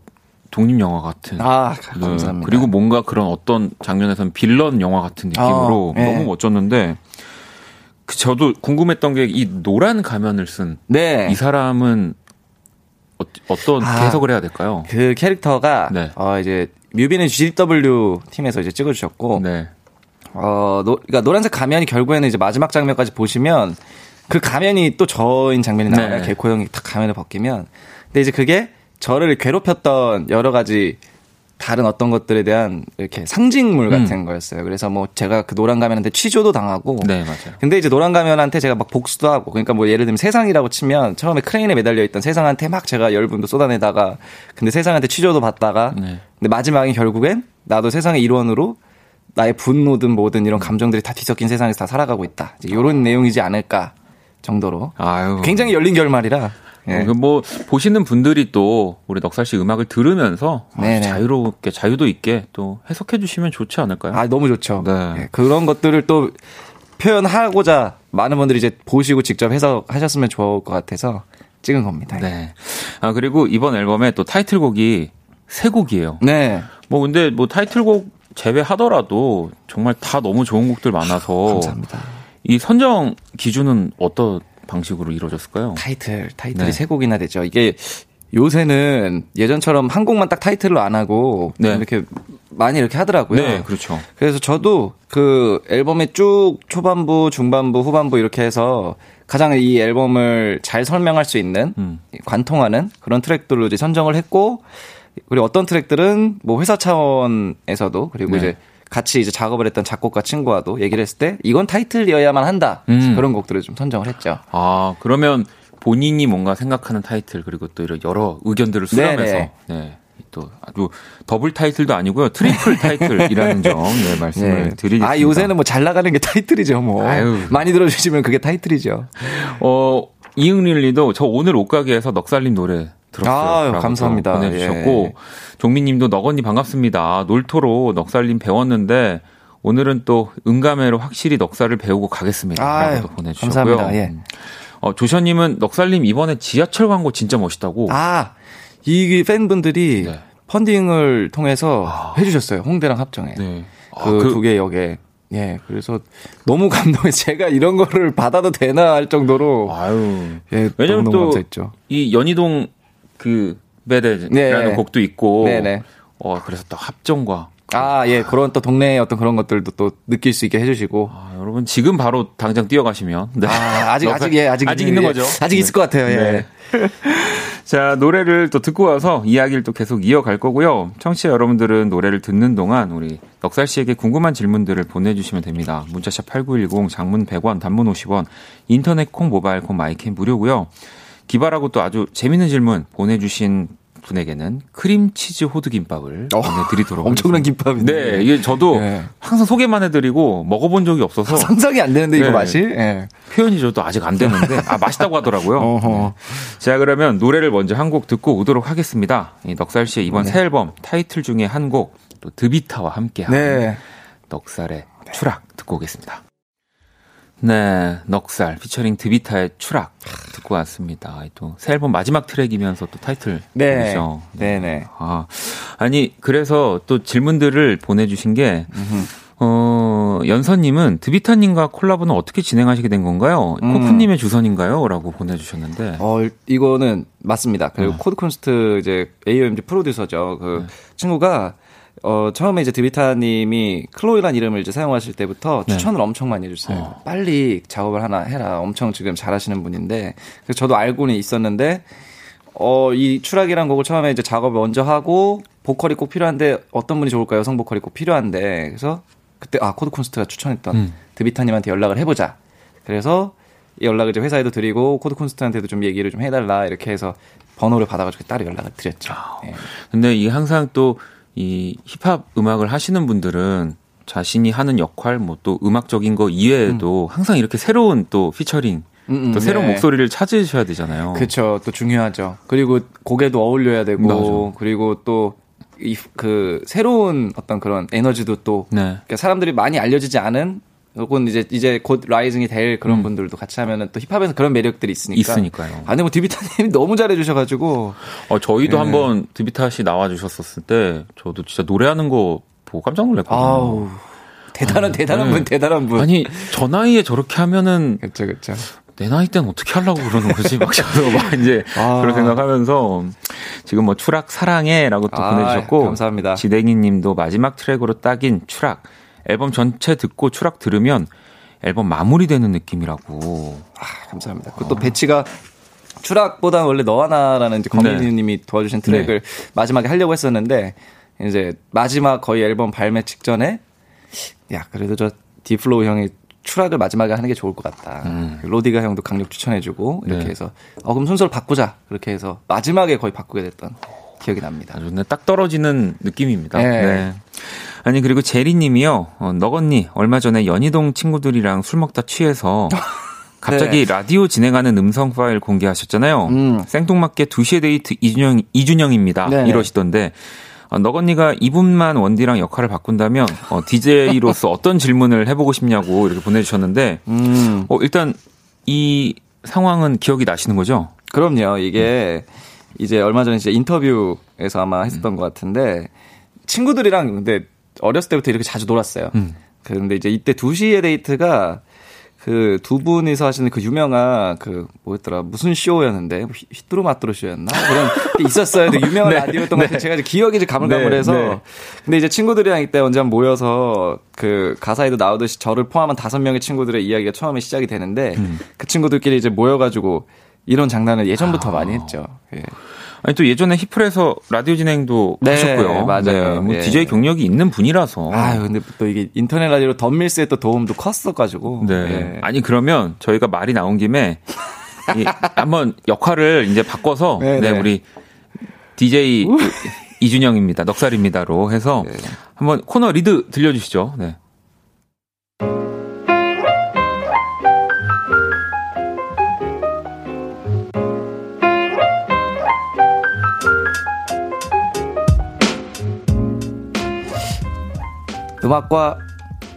독립 영화 같은. 아, 네. 감사합니다. 그리고 뭔가 그런 어떤 장면에서는 빌런 영화 같은 느낌으로 아, 예. 너무 멋졌는데, 그 저도 궁금했던 게 이 노란 가면을 쓴이 네. 사람은 어, 떤 아. 해석을 해야 될까요? 그 캐릭터가 네. 어 이제 뮤비는 GW 팀에서 이제 찍어주셨고 네. 어 노, 그러니까 노란색 가면이 결국에는 이제 마지막 장면까지 보시면 그 가면이 또 저인 장면이 나와요. 네. 개코 형이 딱 가면을 벗기면 근데 이제 그게 저를 괴롭혔던 여러 가지 다른 어떤 것들에 대한 이렇게 상징물 같은 거였어요. 그래서 뭐 제가 그 노란 가면한테 취조도 당하고 네, 맞아요. 근데 이제 노란 가면한테 제가 막 복수도 하고 그러니까 뭐 예를 들면 세상이라고 치면 처음에 크레인에 매달려 있던 세상한테 막 제가 울분도 쏟아내다가 근데 세상한테 취조도 받다가 네. 근데 마지막에 결국엔 나도 세상의 일원으로 나의 분노든 뭐든 이런 감정들이 다 뒤섞인 세상에서 다 살아가고 있다. 이런 내용이지 않을까 정도로 아유. 굉장히 열린 결말이라 예. 어, 그뭐 보시는 분들이 또 우리 넉살 씨 음악을 들으면서 네네. 자유롭게 자유도 있게 또 해석해 주시면 좋지 않을까요? 아 너무 좋죠. 네. 예, 그런 것들을 또 표현하고자 많은 분들이 이제 보시고 직접 해석하셨으면 좋을 것 같아서 찍은 겁니다. 네. 아 그리고 이번 앨범에 또 타이틀곡이 세 곡이에요. 네. 뭐 근데 뭐 타이틀곡 제외하더라도 정말 다 너무 좋은 곡들 많아서 감사합니다. 이 선정 기준은 어떤 방식으로 이루어졌을까요? 타이틀, 타이틀이 네. 세 곡이나 되죠. 이게 요새는 예전처럼 한 곡만 딱 타이틀로 안 하고 네. 이렇게 많이 이렇게 하더라고요. 네, 그렇죠. 그래서 저도 그 앨범의 쭉 초반부, 중반부, 후반부 이렇게 해서 가장 이 앨범을 잘 설명할 수 있는 음. 관통하는 그런 트랙들로 이제 선정을 했고 그리고 어떤 트랙들은 뭐 회사 차원에서도 그리고 네. 이제 같이 이제 작업을 했던 작곡가 친구와도 얘기를 했을 때 이건 타이틀이어야만 한다 음. 그런 곡들을 좀 선정을 했죠. 아 그러면 본인이 뭔가 생각하는 타이틀 그리고 또 이런 여러 의견들을 수렴해서 네네. 네. 또 아주 더블 타이틀도 아니고요 트리플 타이틀이라는 점 네, <laughs> 말씀을 네. 드리겠습니다. 아 요새는 뭐 잘 나가는 게 타이틀이죠 뭐 아유. 많이 들어주시면 그게 타이틀이죠. 어, 이응릴리도 저 오늘 옷가게에서 넉살님 노래 들었어요. 아유, 라고 감사합니다. 또 보내주셨고 예. 종민님도 넉언니 반갑습니다. 놀토로 넉살님 배웠는데 오늘은 또 응감회로 확실히 넉살을 배우고 가겠습니다. 아유, 라고 또 보내주셨고요. 감사합니다. 예. 어, 조션님은 넉살님 이번에 지하철 광고 진짜 멋있다고. 아, 이 팬분들이 네. 펀딩을 통해서 해주셨어요. 홍대랑 합정에. 네. 아, 그 그- 두개 역에. 예, 그래서 너무 <laughs> 감동해. 제가 이런 거를 받아도 되나 할 정도로. 아유. 예, 왜냐면 또. 이 연희동 그 베레라는 네. 곡도 있고. 네네. 어, 그래서 또 합정과 아, 예, 그런 또 동네의 어떤 그런 것들도 또 느낄 수 있게 해주시고. 아, 여러분 지금 바로 당장 뛰어가시면 네. 아, 아직, 아직, 예, 아직. 아직 있는 예, 거죠. 아직 있을 것 같아요, 예. 네. <laughs> 자, 노래를 또 듣고 와서 이야기를 또 계속 이어갈 거고요. 청취자 여러분들은 노래를 듣는 동안 우리 넉살 씨에게 궁금한 질문들을 보내주시면 됩니다. 문자샵 8910, 장문 100원, 단문 50원, 인터넷 콩, 모바일 콩, 마이케이 무료고요. 기발하고 또 아주 재밌는 질문 보내주신 분에게는 크림치즈 호두김밥을 어, 보내드리도록 <laughs> 엄청난 하겠습니다. 김밥인데. 네, 이게 저도 네. 항상 소개만 해드리고 먹어본 적이 없어서 상상이 안 되는데, 이거 네. 맛이? 예. 표현이 저도 아직 안 되는데 아 맛있다고 하더라고요. <laughs> 어허. 자 그러면 노래를 먼저 한 곡 듣고 오도록 하겠습니다. 이 넉살 씨의 이번 새 앨범 타이틀 중에 한 곡 또 드비타와 함께한 네. 넉살의 추락 듣고 오겠습니다. 네, 넉살 피처링 드비타의 추락 듣고 왔습니다. 또 새 앨범 마지막 트랙이면서 또 타이틀 네. 곡이죠. 네네. 아, 아니 그래서 또 질문들을 보내주신 게 어, 연서님은 드비타님과 콜라보는 어떻게 진행하시게 된 건가요? 음. 코쿤님의 주선인가요? 라고 보내주셨는데. 어, 이거는 맞습니다. 그리고 네. 코드 쿤스트 이제 AOMG 프로듀서죠. 그 친구가 어, 처음에 이제 드비타님이 클로이란 이름을 이제 사용하실 때부터 네. 추천을 엄청 많이 해줬어요. 어. 빨리 작업을 하나 해라. 엄청 지금 잘하시는 분인데. 그래서 저도 알고는 있었는데, 어, 이 추락이란 곡을 처음에 이제 작업을 먼저 하고, 보컬이 꼭 필요한데 어떤 분이 좋을까요? 여성 보컬이 꼭 필요한데 그래서 그때 아 코드 쿤스트가 추천했던 음. 드비타님한테 연락을 해보자. 그래서 이 연락을 이제 회사에도 드리고 코드 쿤스트한테도 좀 얘기를 좀 해달라 이렇게 해서 번호를 받아가지고 따로 연락을 드렸죠. 예. 근데 이 항상 또 이 힙합 음악을 하시는 분들은 자신이 하는 역할 뭐 또 음악적인 거 이외에도 항상 이렇게 새로운 또 피처링 음, 음, 또 새로운 네. 목소리를 찾으셔야 되잖아요. 그렇죠. 또 중요하죠. 그리고 곡에도 어울려야 되고 맞아. 그리고 또 이 그 새로운 어떤 그런 에너지도 또 네. 그러니까 사람들이 많이 알려지지 않은 혹은 이제 이제 곧 라이징이 될 그런 분들도 같이 하면은 또 힙합에서 그런 매력들이 있으니까. 음. 있으니까요. 아, 근데 뭐 디비타님이 너무 잘해주셔가지고 어, 저희도 예. 한번 드비타 씨 나와주셨었을 때 저도 진짜 노래하는 거 보고 깜짝 놀랐거든요. 아우 대단한 대단한 네. 분 대단한 분. 아니 저 나이에 저렇게 하면은 그렇죠 그렇죠. 내 나이 때는 어떻게 하려고 그러는 거지? 막 저도 막 <laughs> 이제 아. 그런 생각하면서 지금 뭐 추락 사랑해라고 또 아, 보내주셨고 감사합니다. 지댕이님도 마지막 트랙으로 딱인 추락 앨범 전체 듣고 추락 들으면 앨범 마무리되는 느낌이라고. 아, 감사합니다. 그또 배치가 추락보다 원래 너와 나라는 이제 거미님이 도와주신 트랙을 마지막에 하려고 했었는데 이제 마지막 거의 앨범 발매 직전에 야 그래도 저 딥플로우 형이 추락을 마지막에 하는 게 좋을 것 같다. 로우디가 형도 강력 추천해주고 이렇게 네. 해서 어 그럼 순서를 바꾸자 그렇게 해서 마지막에 거의 바꾸게 됐던 기억이 납니다. 그냥 딱 떨어지는 느낌입니다. 네. 네. 아니 그리고 제리님이요. 어, 넉언니 얼마 전에 연희동 친구들이랑 술 먹다 취해서 <laughs> 갑자기 라디오 진행하는 음성 파일 공개하셨잖아요. 음. 생뚱맞게 2시의 데이트 이준영 이준영입니다. 네네. 이러시던데 어, 너건니가 이분만 원디랑 역할을 바꾼다면 어, DJ로서 어떤 질문을 해보고 싶냐고 이렇게 보내주셨는데 음 어, 일단 이 상황은 기억이 나시는 거죠? 그럼요. 이게 이제 얼마 전에 이제 인터뷰에서 아마 했었던 것 같은데 친구들이랑 근데 어렸을 때부터 이렇게 자주 놀았어요. 그런데 이제 이때 2시의 데이트가 그 두 분이서 하시는 그 유명한 그 뭐였더라 무슨 쇼였는데 휘- 휘뚜루 마뚜루 쇼였나 그런 게 있었어요. 되게 유명한 <laughs> 네, 라디오였던 것 같아요. 제가 이제 기억이 이제 가물가물해서 네, 네. 근데 이제 친구들이랑 이때 언제 한번 모여서 그 가사에도 나오듯이 저를 포함한 다섯 명의 친구들의 이야기가 처음에 시작이 되는데 음. 그 친구들끼리 이제 모여가지고 이런 장난을 예전부터 많이 했죠. 예. 아니 또 예전에 히플에서 라디오 진행도 네, 하셨고요. 맞아요. 뭐 예. DJ 경력이 있는 분이라서. 아유, 근데 또 이게 인터넷 라디오로 덤밀스의 또 도움도 컸어가지고. 네. 예. 아니 그러면 저희가 말이 나온 김에 이, 한번 역할을 이제 바꿔서 네, 네, 네. 우리 DJ 그 이준영입니다. 넉살입니다로 해서 네. 한번 코너 리드 들려주시죠. 네. 음악과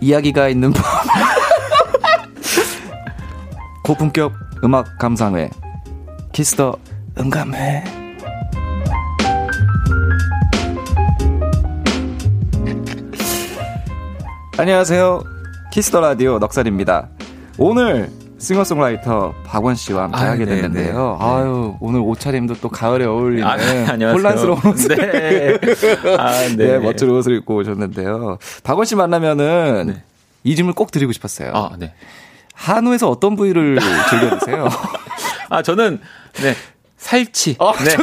이야기가 있는 법. <laughs> 고품격 음악 감상회. Kiss the 음감회. 안녕하세요. Kiss the Radio 넉살입니다. 오늘 싱어송라이터 박원 씨와 함께 아, 하게 네, 됐는데요. 네. 아유, 오늘 옷차림도 또 가을에 어울리는 아, 안녕하세요. 혼란스러운 옷을 네. 아, 네. 네, 멋진 옷을 입고 오셨는데요. 박원 씨 만나면은 네. 이 질문 꼭 드리고 싶었어요. 아, 네. 한우에서 어떤 부위를 즐겨 드세요? <laughs> 아, 저는 네. 살치. 아, 네.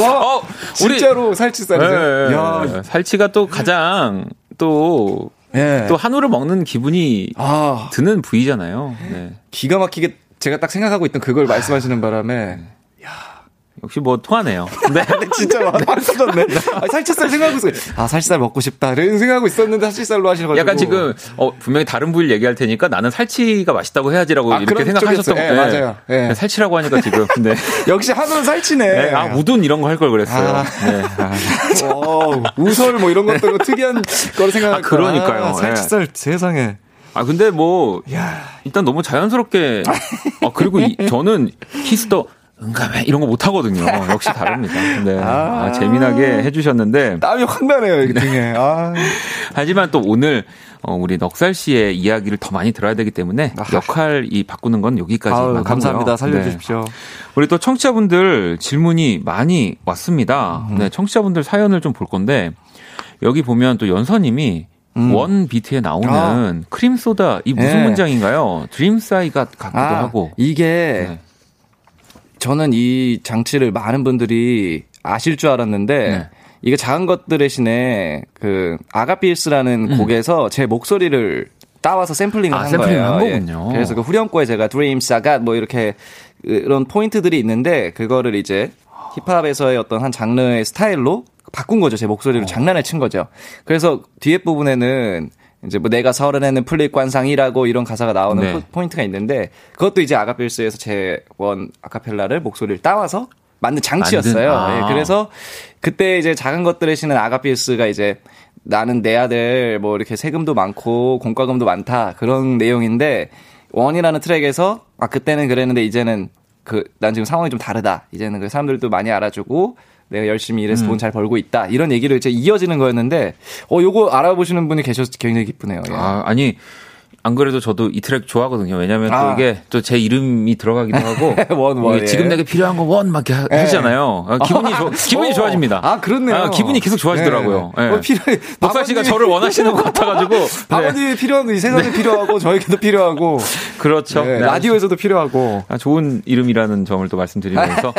와, 어, 우리 진짜로 살치살이세요? 네, 야, 살치가 또 가장 또, 예. 또 한우를 먹는 기분이 아, 드는 부위잖아요. 네. 기가 막히게 제가 딱 생각하고 있던 그걸 말씀하시는 바람에 역시 뭐 통하네요. <laughs> 네. 진짜 막 터졌네. 아, 살치살 생각하고 있어요. 아, 살치살 먹고 싶다. 이런 생각하고 있었는데 살치살로 하시는 약간 지금 어, 분명히 다른 부위를 얘기할 테니까 나는 살치가 맛있다고 해야지라고 아, 이렇게 생각하셨던 쪽이었어요. 예, 맞아요. 예. 살치라고 하니까 지금 <laughs> 네. 역시 한우는 살치네. 네, 아 우둔 이런 거 할 걸 그랬어요. 아. 네. 아, 어, 우설 뭐 이런 것도 특이한 거를 생각할 아, 그러니까요. 거야. 살치살 세상에. 아, 근데 뭐 야. 일단 너무 자연스럽게 <laughs> 아 그리고 이, 저는 Kiss the 음감회 이런 거 못 하거든요. 역시 다릅니다. 네. 아, 아. 재미나게 해주셨는데 땀이 확 나네요, 이게 등에. 아. <laughs> 하지만 또 오늘 어, 우리 넉살 씨의 이야기를 더 많이 들어야 되기 때문에 아하. 역할 이 바꾸는 건 여기까지만 아유. 감사합니다. 네. 살려주십시오. 우리 또 청취자분들 질문이 많이 왔습니다. 음. 네, 청취자분들 사연을 좀 볼 건데 여기 보면 또 연서님이 원 비트에 나오는 음. 아. 크림 소다 이 무슨 네. 문장인가요? Dreams I got 같기도 아, 하고. 이게 네. 저는 이 장치를 많은 분들이 아실 줄 알았는데 네. 이게 작은 것들의 신에 그 I Got Bills라는 곡에서 제 목소리를 따와서 샘플링을 음. 아, 한 샘플링을 거예요. 한 예. 거군요. 그래서 그 후렴구에 제가 Dreams, I got 뭐 이렇게 이런 포인트들이 있는데 그거를 이제 힙합에서의 어떤 한 장르의 스타일로 바꾼 거죠. 제 어. 목소리로 장난을 친 거죠. 그래서 뒤에 부분에는 이제 뭐 내가 서른에는 플립 관상이라고 이런 가사가 나오는 네. 포- 포인트가 있는데 그것도 이제 I Got Bills에서 제 원 아카펠라를 목소리를 따와서 만든 장치였어요. 만든- 아. 예, 그래서 그때 이제 작은 것들의 신은 아가필스가 이제 나는 내 아들 뭐 이렇게 세금도 많고 공과금도 많다 그런 내용인데 원이라는 트랙에서 아 그때는 그랬는데 이제는 그 난 지금 상황이 좀 다르다 이제는 그 사람들도 많이 알아주고 내가 열심히 일해서 돈잘 벌고 있다 이런 얘기를 이제 이어지는 거였는데 어 요거 알아보시는 분이 계셔서 굉장히 기쁘네요. 예. 아, 아니 안 그래도 저도 이 트랙 좋아하거든요. 왜냐면 아. 또 이게 또 제 이름이 들어가기도 하고 <laughs> 원, 원, 예. 지금 내게 필요한 거 원 막 이렇게 하- 하잖아요. 아, 기분이 좋- <laughs> 기분이 어. 좋아집니다. 아 그렇네요. 아, 기분이 계속 좋아지더라고요. 네. 예. 어, 필요해. 녹살 씨가 박원님이- 저를 원하시는 것 같아가지고 <laughs> 네. 박원님이 필요한 이 세상에 필요하고 저에게도 필요하고 그렇죠. 네, 네, 라디오에서도 필요하고 아, 좋은 이름이라는 점을 또 말씀드리면서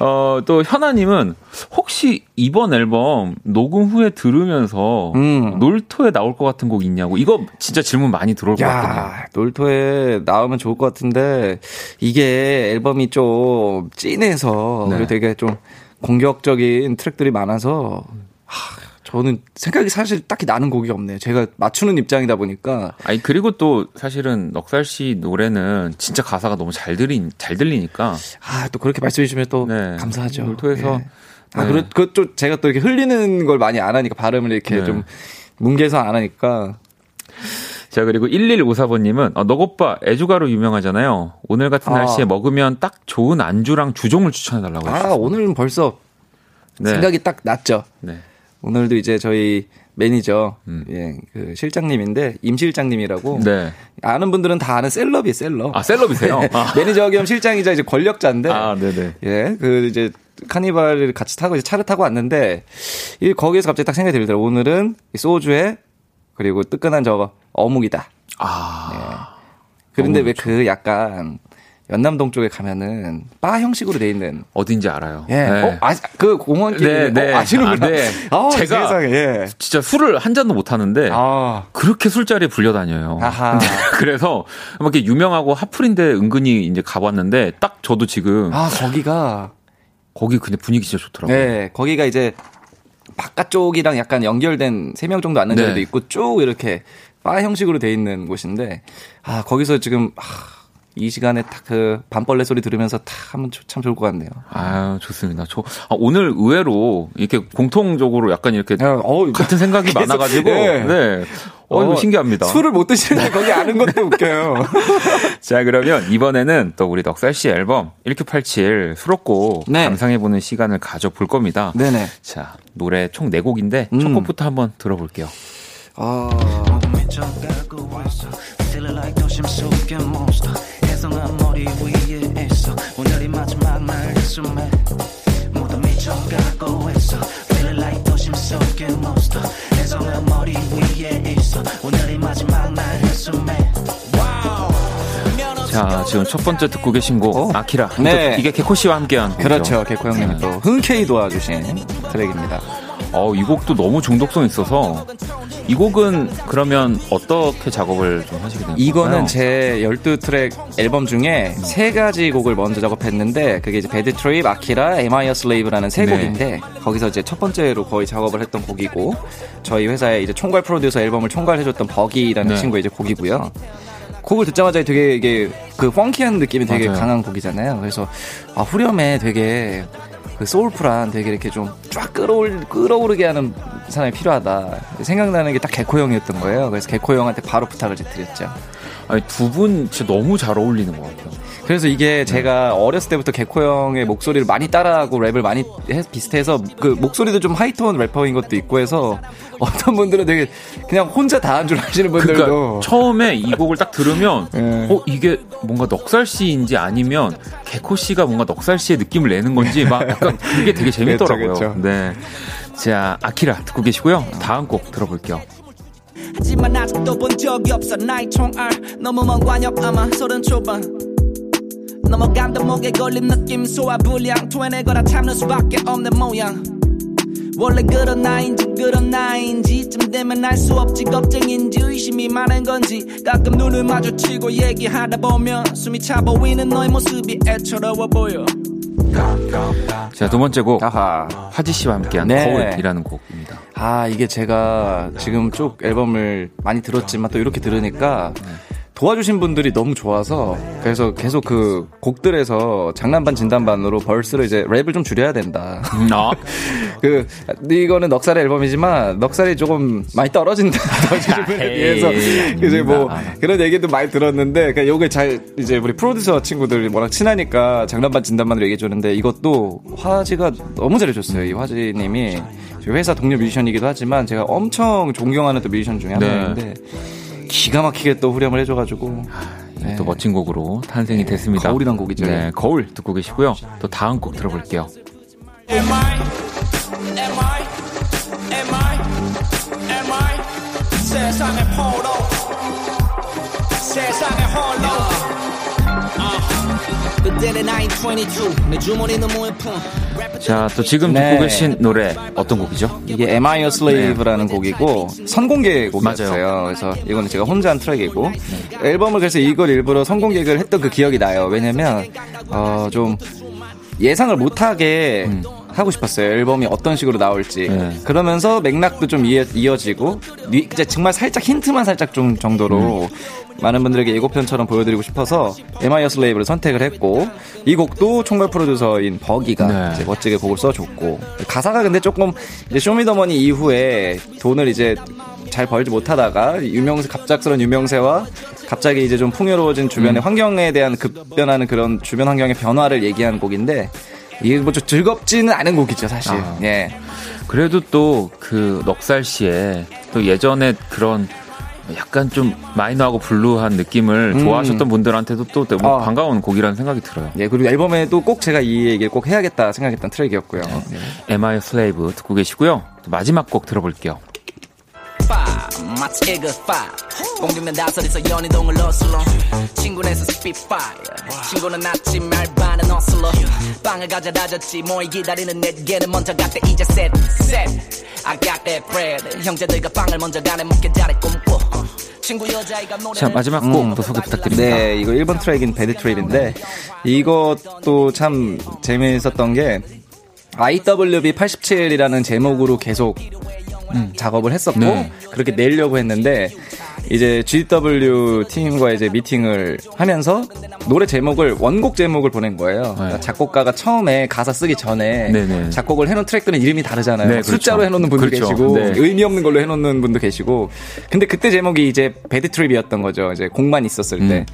어, 또 현아님은 혹시 이번 앨범 녹음 후에 들으면서 음. 놀토에 나올 것 같은 곡 있냐고 이거 진짜 질문 많이 들어올 것 같거든요. 야, 놀토에 나오면 좋을 것 같은데 이게 앨범이 좀 찐해서 네. 그리고 되게 좀 공격적인 트랙들이 많아서 하, 저는 생각이 사실 딱히 나는 곡이 없네요. 제가 맞추는 입장이다 보니까 아니 그리고 또 사실은 넉살 씨 노래는 진짜 가사가 너무 잘 들리 잘 들리니까 아, 또 그렇게 말씀해 주시면 또 네. 감사하죠. 놀토에서 예. 아, 네. 그렇 그것도 제가 또 이렇게 흘리는 걸 많이 안 하니까 발음을 이렇게 네. 좀 뭉개서 안 하니까 자 그리고 1154번님은 어, 넉오빠 애주가로 유명하잖아요. 오늘 같은 아. 날씨에 먹으면 딱 좋은 안주랑 주종을 추천해달라고 아, 했어요. 오늘은 벌써 네. 생각이 딱 났죠. 네. 오늘도 이제 저희 매니저, 음. 예, 그 실장님인데, 임 실장님이라고. 네. 아는 분들은 다 아는 셀럽이 셀럽. 아 셀럽이세요? 아, <laughs> 매니저 겸 실장이자 이제 권력자인데, 아 네네. 예, 그 이제 카니발을 같이 타고 이제 차를 타고 왔는데, 이 거기에서 갑자기 딱 생각이 들더라고요. 오늘은 이 소주에, 그리고 뜨끈한 저거, 어묵이다. 아 그런데 어묵 왜그 약간, 연남동 쪽에 가면은, 바 형식으로 돼 있는, 어딘지 알아요. 예, 네. 어, 아, 그 공원길, 네, 네. 어, 아시는구나. 아, 네. 아, 제가- 세상에, 예. 진짜 술을 한 잔도 못 하는데 아, 그렇게 술자리에 불려 다녀요. 아하. 근데 <laughs> 그래서 막 이렇게 유명하고 핫플인데 은근히 이제 가봤는데 딱 저도 지금 아, 거기가, 거기 그냥 분위기 진짜 좋더라고요. 네, 거기가 이제 바깥쪽이랑 약간 연결된 세 명 정도 앉는 네. 자리도 있고 쭉 이렇게 바 형식으로 돼 있는 곳인데 아 거기서 지금 아, 이 시간에 딱 그 밤벌레 소리 들으면서 딱 하면 조- 참 좋을 것 같네요. 아유 좋습니다. 저 아, 오늘 의외로 이렇게 공통적으로 약간 이렇게 어, 같은 생각이 계속, 많아가지고 예. 네. 어, 이거 신기합니다. 술을 못 드시는데 거기 아는 것도 웃겨요. <laughs> 자 그러면 이번에는 또 우리 넉살 씨 앨범 1987 수록곡 네. 감상해보는 시간을 가져볼 겁니다. 네네. 자 노래 총 4곡인데 첫 음. 곡부터 한번 들어볼게요. 아, 머리 위에 있어 오늘이 마지막 날 숨에 모두 미쳐가고 있어 Feeling like 도심 속의 몬스터 해성한 머리 위에 있어 오늘이 마지막 날 숨에 자 지금 첫 번째 듣고 계신 곡 어? 아키라 네. 또 이게 개코 씨와 함께한 곡이죠. 그렇죠. 개코 형님이 또 흔쾌히 도와주신 트랙입니다. 어, 이 곡도 너무 중독성 있어서 이 곡은 그러면 어떻게 작업을 좀 하시게 된 건가요? 이거는 제 12트랙 앨범 중에 세 가지 곡을 먼저 작업했는데 그게 이제 Bad Trip, 아키라, Am I a Slave라는 세 네. 곡인데 거기서 이제 첫 번째로 거의 작업을 했던 곡이고 저희 회사에 이제 총괄 프로듀서 앨범을 총괄해 줬던 버기라는 네. 친구의 이제 곡이고요. 곡을 듣자마자 되게 이게 그 펑키한 느낌이 되게 맞아요. 강한 곡이잖아요. 그래서 아, 후렴에 되게 그 소울풀한 되게 이렇게 좀 쫙 끌어올, 끌어오르게 하는 사람이 필요하다. 생각나는 게 딱 개코 형이었던 거예요. 그래서 개코 형한테 바로 부탁을 드렸죠. 아니, 두분 진짜 너무 잘 어울리는 것 같아요. 그래서 이게 제가 어렸을 때부터 개코 형의 목소리를 많이 따라하고 랩을 많이 해- 비슷해서 그 목소리도 좀 하이톤 래퍼인 것도 있고 해서 어떤 분들은 되게 그냥 혼자 다 한 줄 아시는 분들도 그러니까 처음에 이 곡을 딱 들으면 예. <laughs> 어 이게 뭔가 넉살 씨인지 아니면 개코 씨가 뭔가 넉살 씨의 느낌을 내는 건지 막 약간 그게 되게 재밌더라고요. 그쵸, 그쵸. 네. 자, 아키라 듣고 계시고요. 다음 곡 들어볼게요. 하지만 아직도 본 적이 없어. 나의 총알. 너무 먼 관역 아마 서른 초반. 넘어간다 목에 걸린 느낌. 소화불량. 토해내거나 참는 수밖에 없는 모양. 원래 그런 나인지 그런 나인지. 이쯤 되면 알 수 없지. 겁쟁인지 의심이 많은 건지. 가끔 눈을 마주치고 얘기하다 보면 숨이 차 보이는 너의 모습이 애처로워 보여 자, 두 번째 곡. 아하. 화지 씨와 함께한 네. 거울이라는 곡입니다. 아, 이게 제가 지금 쭉 앨범을 많이 들었지만 또 이렇게 들으니까 도와주신 분들이 너무 좋아서 그래서 계속 그 곡들에서 장난반 진단반으로 벌스를 이제 랩을 좀 줄여야 된다. 아, <laughs> 그 이거는 넉살의 앨범이지만 넉살이 조금 많이 떨어진다. 도와주신 분에 비해서 이제 뭐 아닙니다. 그런 얘기도 많이 들었는데 그러니까 요게 잘 이제 우리 프로듀서 친구들이 워낙 친하니까 장난반 진단반으로 얘기해 줬는데 이것도 화지가 너무 잘해줬어요. 이 화지님이 회사 동료 뮤지션이기도 하지만 제가 엄청 존경하는 또 뮤지션 중에 한 네. 기가 막히게 또 후렴을 해줘가지고 네. 또 멋진 곡으로 탄생이 됐습니다. 거울이란 곡이죠. 네, 거울 듣고 계시고요. 또 다음 곡 들어볼게요. Am I? Am I? Am I? Am I? 세상의 포로 세상의 홀로 자, 또 지금 네. 듣고 계신 노래 어떤 곡이죠? 이게 Am I a Slave라는 곡이고 선공개 곡이었어요. 네. 맞아요. 그래서 이거는 제가 혼자 한 트랙이고 앨범을 그래서 이걸 일부러 선공개를 했던 그 기억이 나요. 왜냐면 어 좀 예상을 못하게 하고 싶었어요. 앨범이 어떤 식으로 나올지. 음. 네. 그러면서 맥락도 좀 이어, 이제 정말 살짝 힌트만 살짝 좀 정도로 음. 많은 분들에게 예고편처럼 보여드리고 싶어서 Am I a Slave를 선택을 했고 이 곡도 총괄 프로듀서인 버기가 네. 멋지게 곡을 써줬고 가사가 근데 조금 이제 쇼미더머니 이후에 돈을 이제 잘 벌지 못하다가 유명세 갑작스런 유명세와 갑자기 이제 좀 풍요로워진 주변의 음. 환경에 대한 급변하는 그런 주변 환경의 변화를 얘기한 곡인데 이게 뭐 좀 즐겁지는 않은 곡이죠 사실. 아. 예. 그래도 또 그 넉살 씨의 또 예전에 그런 약간 좀 마이너하고 블루한 느낌을 음. 좋아하셨던 분들한테도 또 너무 아. 반가운 곡이라는 생각이 들어요. 예, 그리고 앨범에도 꼭 제가 이 얘기를 꼭 해야겠다 생각했던 트랙이었고요. 예. Am I a Slave 듣고 계시고요. 또 마지막 곡 들어볼게요. 마치 에그 five 공격면 다설에서 연희동을 러슬러. 친구네서 spitfire 친구는 아침 알바는 어슬러. 빵을 가져다줬지 뭘 기다리는 내게는 먼저 갔대 이제 set set I got that bread. 형제들과 빵을 먼저 가네 먹게 잘해 꿈꿔. 친구 여자애가 노래 자, 마지막 곡또 소개 부탁드립니다. 네, 이거 1번 트랙인 배드 트랩인데 이것도 참 재미있었던 게 IWB 87이라는 제목으로 계속 작업을 했었고 네. 그렇게 내려고 했는데 이제 GDW 팀과 이제 미팅을 하면서 노래 제목을 원곡 제목을 보낸 거예요. 그러니까 작곡가가 처음에 가사 쓰기 전에 네. 네네. 작곡을 해놓은 트랙들은 이름이 다르잖아요. 네, 그렇죠. 숫자로 해놓는 분도 그렇죠. 계시고 네. 의미 없는 걸로 해놓는 분도 계시고 근데 그때 제목이 이제 Bad Trip이었던 거죠. 이제 곡만 있었을 때. 음.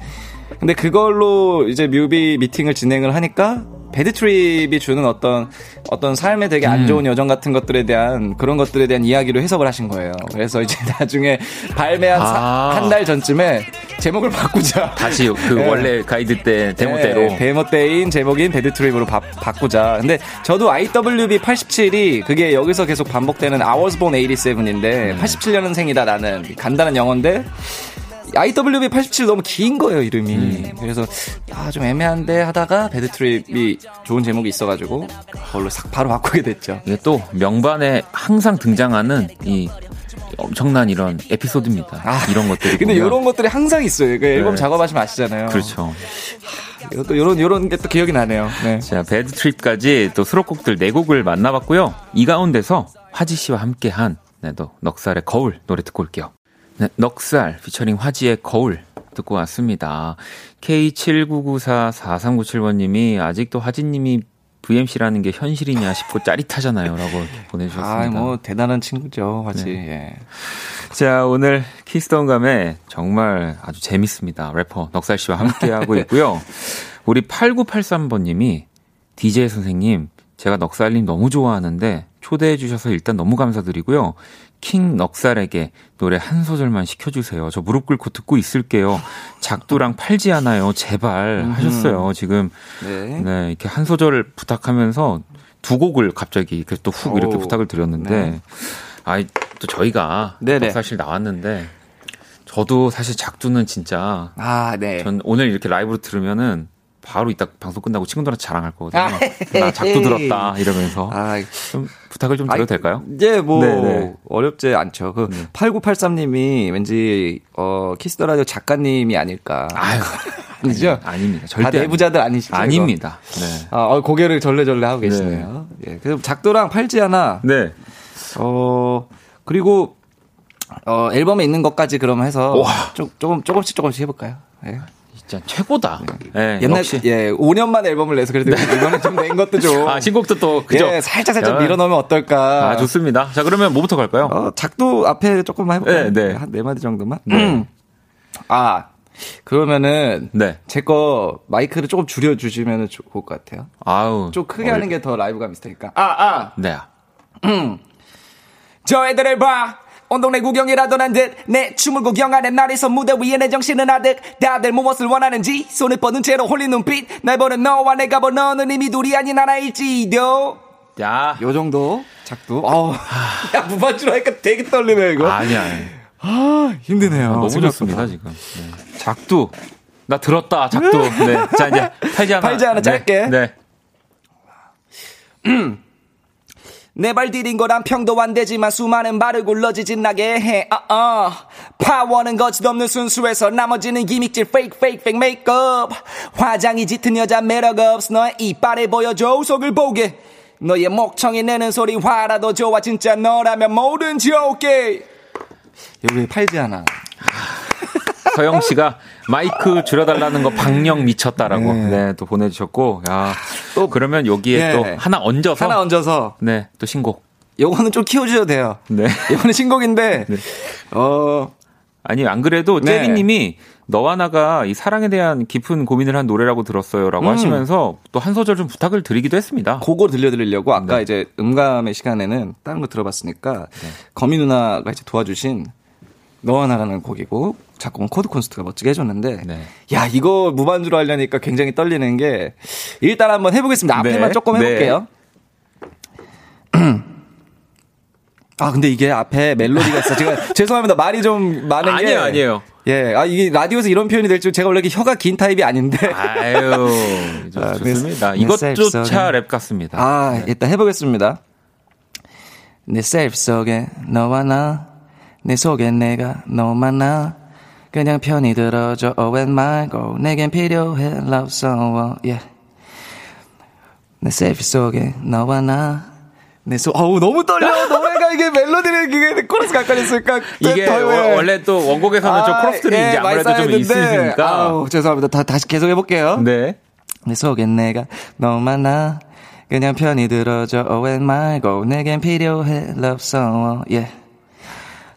근데 그걸로 이제 뮤비 미팅을 진행을 하니까 Bad Trip이 주는 어떤 어떤 삶에 되게 음. 안 좋은 여정 같은 것들에 대한 그런 것들에 대한 이야기로 해석을 하신 거예요. 그래서 이제 <laughs> 나중에 발매한 아. 한달 전쯤에 제목을 바꾸자. 다시 그 네. 원래 가이드 때 데모대로 네, 데모 때인 제목인 배드 트립으로 바, 바꾸자. 근데 저도 IWB 87이 그게 여기서 계속 반복되는 I was born 87인데 87년생이다 나는 간단한 영어인데 IWB 87 너무 긴 거예요 이름이. 그래서 아 좀 애매한데 하다가 배드 트립이 좋은 제목이 있어가지고 그걸로 싹 바로 바꾸게 됐죠. 이게 또 명반에 항상 등장하는 이 엄청난 이런 에피소드입니다. 아, 이런 것들이 근데 보면. 이런 것들이 항상 있어요. 그 앨범 네. 작업하시면 아시잖아요. 그렇죠. 이것도 이런 이런 게 또 기억이 나네요. 네. 자, 배드 트립까지 또 수록곡들 네 곡을 만나봤고요. 이 가운데서 화지 씨와 함께한 네, 또 넉살의 거울 노래 듣고 올게요. 네, 넉살 피처링 화지의 거울 듣고 왔습니다. K79944397번님이 아직도 화지님이 VMC라는 게 현실이냐 싶고 짜릿하잖아요. 라고 이렇게 보내주셨습니다. 아, 뭐 대단한 친구죠, 화지. 네. 예. 자, 오늘 Kiss the 음감회 정말 아주 재밌습니다. 래퍼 넉살 씨와 함께하고 <laughs> 있고요. 우리 8983번님이 DJ 선생님, 제가 넉살님 너무 좋아하는데 초대해 주셔서 일단 너무 감사드리고요. 킹 넉살에게 노래 한 소절만 시켜주세요. 저 무릎 꿇고 듣고 있을게요. 작두랑 팔지 않아요. 제발 하셨어요. 지금 네. 네, 이렇게 한 소절을 부탁하면서 두 곡을 갑자기 이렇게 또 훅 이렇게 오, 부탁을 드렸는데, 네. 아이, 또 저희가 네네. 사실 나왔는데, 저도 사실 작두는 진짜, 아, 네. 전 오늘 이렇게 라이브로 들으면은 바로 이따 방송 끝나고 친구들한테 자랑할 거거든요. 아, 나 작두 들었다 <laughs> 이러면서 아, 좀 부탁을 좀 드려도 아이, 될까요? 이제 뭐 네네. 어렵지 않죠. 그 네. 8983님이 왠지 어 Kiss the Radio 작가님이 아닐까. 아유, <laughs> 아니죠? 아닙니다. 다 절대 내부자들 아니시죠? 이거? 아닙니다. 네. 아, 어, 고개를 절레절레 하고 계시네요. 예. 그럼 작도랑 팔찌 하나 네. 어 그리고 어 앨범에 있는 것까지 그럼 해서 와. 좀 조금 조금씩 조금씩 해 볼까요? 예. 진짜 최고다. 네, 옛날 역시. 예 5년 만 앨범을 내서 그래도 이번에 좀 낸 것도 좀 <laughs> 아, 신곡도 또 그죠? 예, 살짝 살짝 야. 밀어넣으면 어떨까? 아, 좋습니다. 자, 그러면 뭐부터 갈까요? 어, 작도 앞에 조금만 해볼까요? 네, 네. 한네 마디 정도만. 네. 음. 아 그러면은 네. 제거 마이크를 조금 줄여 주시면 좋을 것 같아요. 아우. 좀 크게 하는 게 더 라이브감 있으니까. 아 아. 네. 저 애들을 봐. 온 동네 구경이라도 한듯내 춤을 구경하는 날에서 무대 위에 내 정신은 아득 다들 무엇을 원하는지 손을 뻗은 채로 홀린 눈빛 날 보는 너와 내가 보는 너는 이미 둘이 아닌 하나일지도 야. 요 정도 작도 어우 야 무반주로 하니까 되게 떨리네 이거 아니야. 아, 힘드네요 너무 생각보다. 좋습니다, 지금. 네. 작두. 나 들었다, 작두. 네. 자, 이제 팔지 하나. 팔지 하나 네. 짧게. 네. <clears throat> <clears throat> 내 발 디딘 거란 평도 안 되지만 수많은 발을 굴러지진 나게 해. 아, 아. 파워는 거짓없는 순수해서 나머지는 기믹질 fake fake fake 메이크업. 화장이 짙은 여자 매력 없어 너의 이빨을 보여줘 속을 보게. 너의 목청이 내는 소리 화라도 좋아 진짜 너라면 뭐든지 오케이. 여기 팔지 하나. 서영 씨가 마이크 줄여달라는 거 박령 미쳤다라고 네. 네, 또 보내주셨고 야 또 그러면 여기에 예. 또 하나 얹어서 하나 얹어서 네 또 신곡 요거는 좀 키워주셔도 돼요. 네 이거는 신곡인데 <laughs> 네. 어 아니 안 그래도 네. 젤리님이 너와 나가 이 사랑에 대한 깊은 고민을 한 노래라고 들었어요라고 음. 하시면서 또 한 소절 좀 부탁을 드리기도 했습니다. 그거 들려드리려고 아까 네. 이제 음감회 시간에는 다른 거 들어봤으니까 거미 누나가 이제 도와주신 너와 나라는 곡이고 작곡은 Code Kunst가 멋지게 해줬는데 네. 야 이거 무반주로 하려니까 굉장히 떨리는 게 일단 한번 해보겠습니다. 앞에만 네. 조금 해볼게요. <clears throat> 아 근데 이게 앞에 멜로디가 있어. 제가 <laughs> 죄송합니다. 말이 좀 많은 게 아니에요, 아니에요. 예, 아 이게 라디오에서 이런 표현이 될 줄 제가 원래 이렇게 혀가 긴 타입이 아닌데. 아유 <laughs> 좋- 아, 좋습니다. 내- 내 이것조차 랩 같습니다. 아, 일단 해보겠습니다. 내 셀프 속에 너와 나, 내 속에 내가 너만 나. 그냥 편히 들어줘, oh and 말고, 내겐 필요해, love someone, yeah. 내 셀프 속에 너와 나, 내 속, 어우, 너무 떨려. <laughs> 너가 이게 멜로디를, 이게 코러스 가까이 있으니까. 이게 원- 예. 원래 또 원곡에서는 좀 아, 크로스들이 예, 이제 아무래도 좀 있으니까. 아우, 죄송합니다. 다, 다시 계속 해볼게요. 네. 내 속엔 내가 너만 나 그냥 편히 들어줘 오해 말고 내겐 필요해 love someone yeah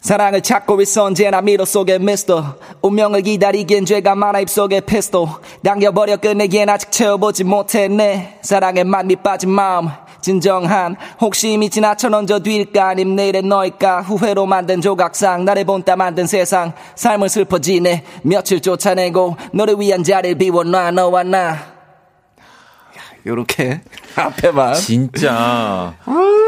사랑을 찾고 있어 언제나 미로 속에 미스터. 운명을 기다리기엔 죄가 많아 입속에 피스톨 당겨버려 끝내기엔 아직 채워보지 못했네. 사랑에만 밑빠진 마음 진정한 혹시 이지나쳐 얹어 뒤일까? 아님 내일의 너일까? 후회로 만든 조각상 나를 본따 만든 세상. 삶을 슬퍼지네. 며칠 쫓아내고 너를 위한 자리를 비워놔 너와 나 요렇게 <laughs> 앞에만 진짜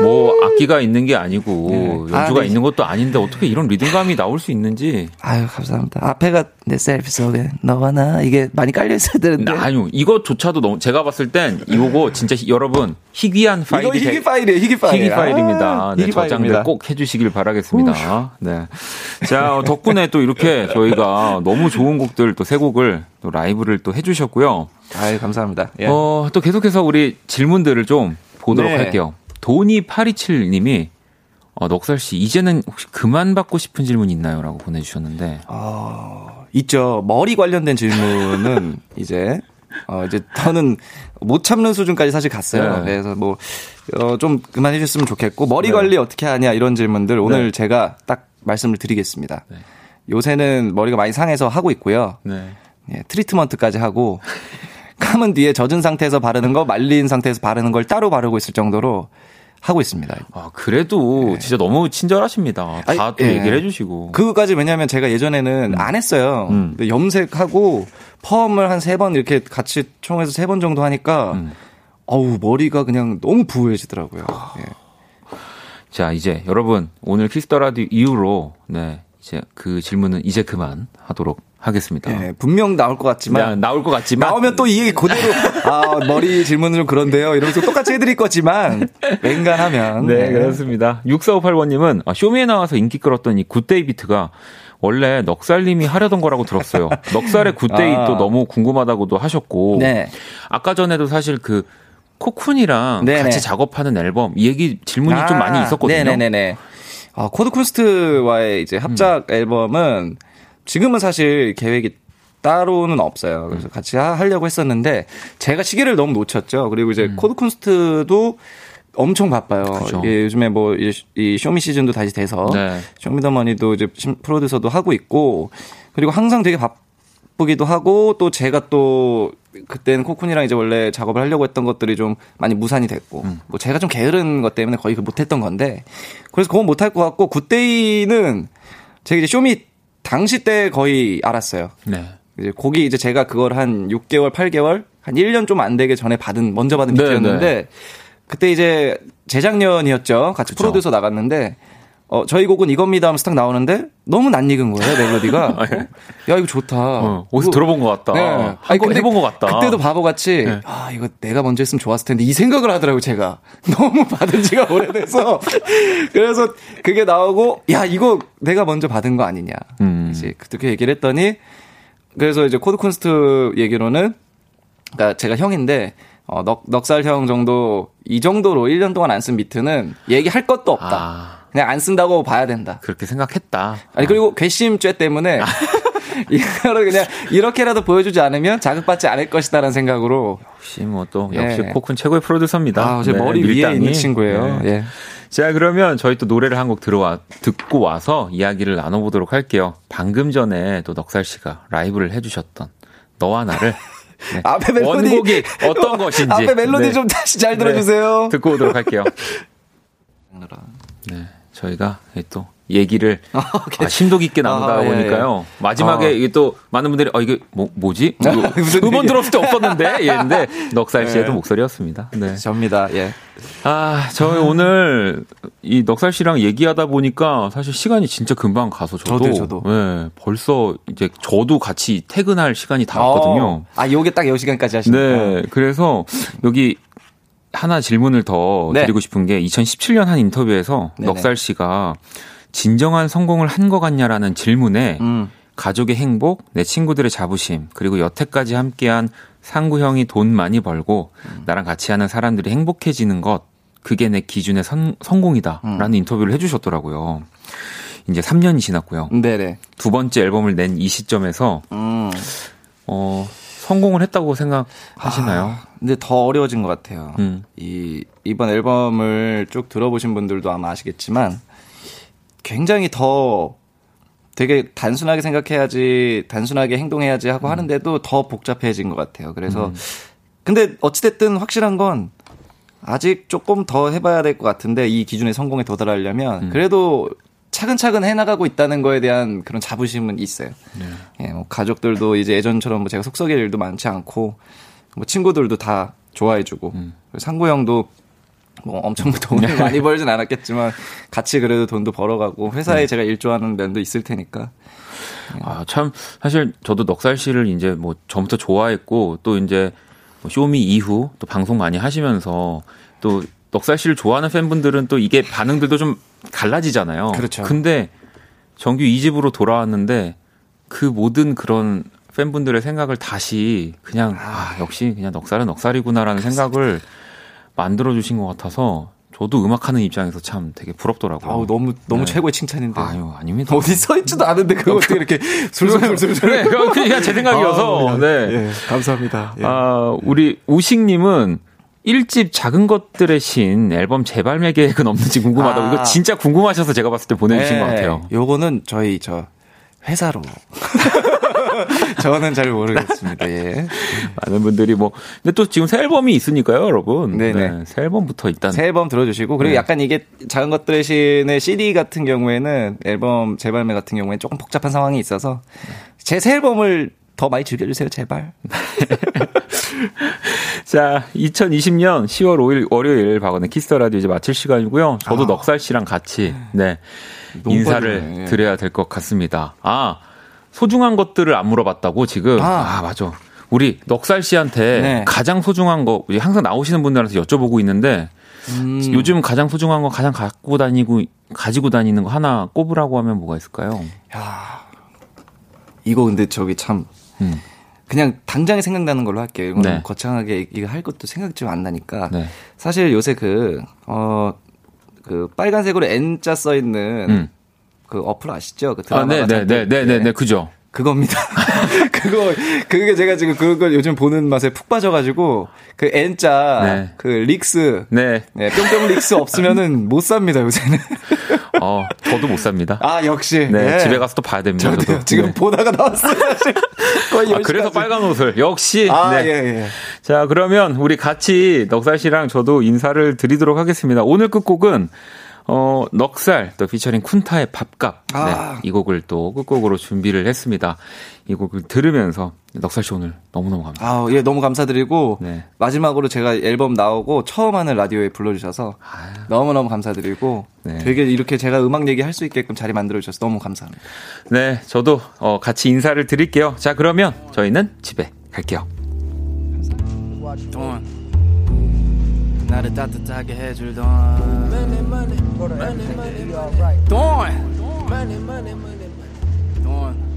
뭐 악기가 있는 게 아니고 네. 연주가 아, 네. 있는 것도 아닌데 어떻게 이런 리듬감이 나올 수 있는지 아유 감사합니다 앞에가 내 셀프 속에 너와 나 이게 많이 깔려 있어야 되는데 아니요 이것조차도 너무 제가 봤을 땐 이거고 진짜 희- 여러분 희귀한 파일이 이거 희귀 되- 파일이에요 희귀 파일 희귀 파일입니다. 아, 네, 파일입니다. 꼭 해주시길 바라겠습니다. 네. 자, 어, 덕분에 또 이렇게 저희가 너무 좋은 곡들 또 세 곡을 또 라이브를 또 해주셨고요. 아유 감사합니다 예. 어, 또 계속해서 우리 질문들을 좀 보도록 네. 할게요. 도니 827님이 어, 넉살 씨, 이제는 혹시 그만 받고 싶은 질문 있나요? 라고 보내주셨는데. 어, 있죠. 머리 관련된 질문은 <laughs> 이제 어 이제 저는 못 참는 수준까지 사실 갔어요. 네. 그래서 뭐 어, 좀 그만해 주셨으면 좋겠고 머리 네. 관리 어떻게 하냐 이런 질문들 오늘 네. 제가 딱 말씀을 드리겠습니다. 네. 요새는 머리가 많이 상해서 하고 있고요. 네. 예, 트리트먼트까지 하고 <laughs> 감은 뒤에 젖은 상태에서 바르는 거 말린 상태에서 바르는 걸 따로 바르고 있을 정도로 하고 있습니다. 아, 그래도 진짜 너무 친절하십니다. 다 네. 아니, 또 예. 얘기를 해주시고. 그거까지 왜냐면 제가 예전에는 안 했어요. 음. 염색하고 펌을 한 세 번 이렇게 같이 총해서 세 번 정도 하니까 음. 어우 머리가 그냥 너무 부해지더라고요. 예. 자, 이제 여러분 오늘 Kiss the Radio 이후로 네, 이제 그 질문은 이제 그만 하도록 하겠습니다. 예, 분명 나올 것 같지만 야, 나올 것 같지만 나오면 또 이 얘기 그대로 <laughs> 아 머리 질문은 좀 그런데요 이러면서 똑같이 해드릴 거지만 웬만하면 네, 그렇습니다. 6458번님은 아, Show Me에 나와서 인기 끌었던 이 Good Day 비트가 원래 넉살님이 하려던 거라고 들었어요. 넉살의 Good Day 아. 또 너무 궁금하다고도 하셨고 네. 아까 전에도 사실 그 코쿤이랑 네네. 같이 작업하는 앨범 이 얘기 질문이 좀 아, 많이 있었거든요. 네네네네. 아, Code Kunst와의 이제 합작 음. 앨범은 지금은 사실 계획이 따로는 없어요. 음. 그래서 같이 하- 하려고 했었는데 제가 시기를 너무 놓쳤죠. 그리고 이제 음. Code Kunst도 엄청 바빠요. 그죠. 예, 요즘에 뭐 이 Show Me 시즌도 다시 돼서 네. 쇼미더머니도 이제 심- 프로듀서도 하고 있고 그리고 항상 되게 바쁘기도 하고 또 제가 또 그때는 코쿤이랑 이제 원래 작업을 하려고 했던 것들이 좀 많이 무산이 됐고 음. 뭐 제가 좀 게으른 것 때문에 거의 그 못했던 건데 그래서 그건 못할 것 같고 굿데이는 제가 이제 쇼미 당시 때 거의 알았어요. 네. 이제 곡이 이제 제가 그걸 한 6개월, 8개월, 한 1년 좀 안 되게 전에 받은 먼저 받은 네, 비트였는데 그때 이제 재작년이었죠. 같이 그쵸. 프로듀서 나갔는데 어 저희 곡은 이겁니다 하면서 딱 나오는데 너무 낯익은 거예요 멜로디가. <laughs> 아, 예. 어, 야 이거 좋다. 어, 어디서 이거- 들어본 것 같다. 네. 아니, 근데 해본 것 같다. 그때도 바보같이 네. 아 이거 내가 먼저 했으면 좋았을 텐데 이 생각을 하더라고 요 제가 <laughs> 너무 받은 지가 오래돼서 <laughs> 그래서 그게 나오고 야 이거 내가 먼저 받은 거 아니냐 음. 이제 그렇게 얘기를 했더니 그래서 이제 Code Kunst 얘기로는 그러니까 제가 형인데 어, 넉, 넉살 형 정도 이 정도로 1년 동안 안 쓴 비트는 얘기할 것도 없다. 아. 그냥 안 쓴다고 봐야 된다. 그렇게 생각했다. 아니 그리고 괘씸죄 때문에 <laughs> 이거를 그냥 이렇게라도 보여주지 않으면 자극받지 않을 것이다라는 생각으로 역시 뭐또 예. 역시 코쿤 최고의 프로듀서입니다. 아, 제 네, 머리 위에 밀당이. 있는 친구예요. 네. 예. 자, 그러면 저희 또 노래를 한 곡 들어와 듣고 와서 이야기를 나눠보도록 할게요. 방금 전에 또 넉살 씨가 라이브를 해주셨던 너와 나를 <laughs> 네. 앞에 멜로디 원곡이 어떤 <laughs> 것인지 앞에 멜로디 네. 좀 다시 잘 들어주세요. 듣고 오도록 할게요. 네, 저희가 또 얘기를 <laughs> 아, 심도 깊게 나누다 아, 예, 보니까요. 마지막에 아. 이게 또 많은 분들이 어 이게 뭐 뭐지? 음원? 들었을 때 없었는데 이랬는데 넉살 씨의 네. 또 목소리였습니다. 네. 접니다. 예. 아, 저희 오늘 이 넉살 씨랑 얘기하다 보니까 사실 시간이 진짜 금방 가서 저도 저도요, 저도. 예, 벌써 이제 저도 같이 퇴근할 시간이 다 왔거든요. 어. 아, 요게 딱 요 시간까지 하시니까. 네, 그래서 여기 하나 질문을 더 네. 드리고 싶은 게 2017년 한 인터뷰에서 네네. 넉살 씨가 진정한 성공을 한 것 같냐라는 질문에 음. 가족의 행복, 내 친구들의 자부심, 그리고 여태까지 함께한 상구 형이 돈 많이 벌고 나랑 같이 하는 사람들이 행복해지는 것, 그게 내 기준의 선- 성공이다라는 인터뷰를 해주셨더라고요. 이제 3년이 지났고요. 네네. 두 번째 앨범을 낸 이 시점에서 음. 어, 성공을 했다고 생각하시나요? 근데 더 어려워진 것 같아요. 음. 이 이번 앨범을 쭉 들어보신 분들도 아마 아시겠지만 굉장히 더 되게 단순하게 생각해야지 단순하게 행동해야지 하고 하는데도 더 복잡해진 것 같아요. 그래서 근데 어찌됐든 확실한 건 아직 조금 더 해봐야 될 것 같은데 이 기준에 성공에 도달하려면 그래도 차근차근 해나가고 있다는 거에 대한 그런 자부심은 있어요. 예, 뭐 가족들도 이제 예전처럼 뭐 제가 속썩일 일도 많지 않고 뭐 친구들도 다 좋아해주고 그리고 상구 형도 뭐 엄청 <laughs> 돈을 많이 벌진 않았겠지만 같이 그래도 돈도 벌어가고 회사에 제가 일조하는 면도 있을 테니까. 아, 참, 사실 저도 넉살 씨를 이제 뭐 전부터 좋아했고 또 이제 뭐 쇼미 이후 또 방송 많이 하시면서 또 넉살 씨를 좋아하는 팬분들은 또 이게 반응들도 좀 달라지잖아요. 그렇죠. 근데 정규 2집으로 돌아왔는데 그 모든 그런 팬분들의 생각을 다시 그냥 아, 역시 그냥 넉살은 넉살이구나라는 생각을 만들어 주신 것 같아서 저도 음악하는 입장에서 참 되게 부럽더라고요. 아우 너무 너무 네. 최고의 칭찬인데 아유, 아닙니다. 어디 써 있지도 않은데 그거 어떻게 이렇게 술술술술 네, 그냥 제 생각이어서. 네. 예, 감사합니다. 예. 아, 우리 우식님은 1집 작은 것들의 신 앨범 재발매 계획은 없는지 궁금하다고. 아. 이거 진짜 궁금하셔서 제가 봤을 때 보내주신 것 같아요. 네, 요거는 저희 저 회사로 <laughs> 저는 잘 모르겠습니다. 예. 많은 분들이 뭐. 근데 또 지금 새 앨범이 있으니까요, 여러분. 네네. 네, 새 앨범부터 일단. 새 앨범 들어주시고 그리고 네. 약간 이게 작은 것들의 신의 CD 같은 경우에는 앨범 재발매 같은 경우에는 조금 복잡한 상황이 있어서 제 새 앨범을 더 많이 즐겨주세요 제발. <laughs> <laughs> 자, 2020년 10월 5일 월요일 박원의 Kiss the Radio 이제 마칠 시간이고요. 저도 아. 넉살 씨랑 같이 네 인사를 빠르네. 예. 드려야 될 것 같습니다. 아 소중한 것들을 안 물어봤다고 지금. 아, 아. 맞아. 우리 넉살 씨한테 네. 가장 소중한 거 항상 나오시는 분들한테 여쭤보고 있는데 음. 요즘 가장 소중한 거 가장 갖고 다니고 가지고 다니는 거 하나 꼽으라고 하면 뭐가 있을까요? 이거 근데 저기 참 음. 그냥 당장에 생각나는 걸로 할게요. 이거는 네. 거창하게 이거 할 것도 생각 좀 안 나니까. 네. 사실 요새 그, 어, 그 빨간색으로 N자 써 있는 음. 그 어플 아시죠? 그 아, 드라마 네, 네, 네, 네, 네, 네, 그죠. 그겁니다. <laughs> 그거 그게 제가 지금 그걸 요즘 보는 맛에 푹 빠져가지고 그 N자 네. 그 릭스 네. 네, 뿅뿅 릭스 없으면은 못 삽니다 요새는. <laughs> 어, 저도 못 삽니다. 아 역시. 네, 예. 집에 가서 또 봐야 됩니다. 저도요. 저도. 지금 네. 보다가 나왔어요. 거의 아, 10시까지. 그래서 빨간 옷을 역시. 아, 네. 예, 예. 자, 그러면 우리 같이 넉살 씨랑 저도 인사를 드리도록 하겠습니다. 오늘 끝곡은 어, 넉살 또 피처링 쿤타의 밥값. 아. 네, 이 곡을 또 끝곡으로 준비를 했습니다. 이 곡을 들으면서 넉살 씨 오늘 너무너무 감사합니다. 아, 예, 너무 감사드리고 네. 마지막으로 제가 앨범 나오고 처음 하는 라디오에 불러주셔서 너무너무 감사드리고 네. 되게 이렇게 제가 음악 얘기할 수 있게끔 자리 만들어 주셔서 너무 감사합니다. 네, 저도 어, 같이 인사를 드릴게요. 자, 그러면 저희는 집에 갈게요. 돈나 를 따뜻하게 해줄 돈 돈! 돈 나를 따뜻하게 해줄 돈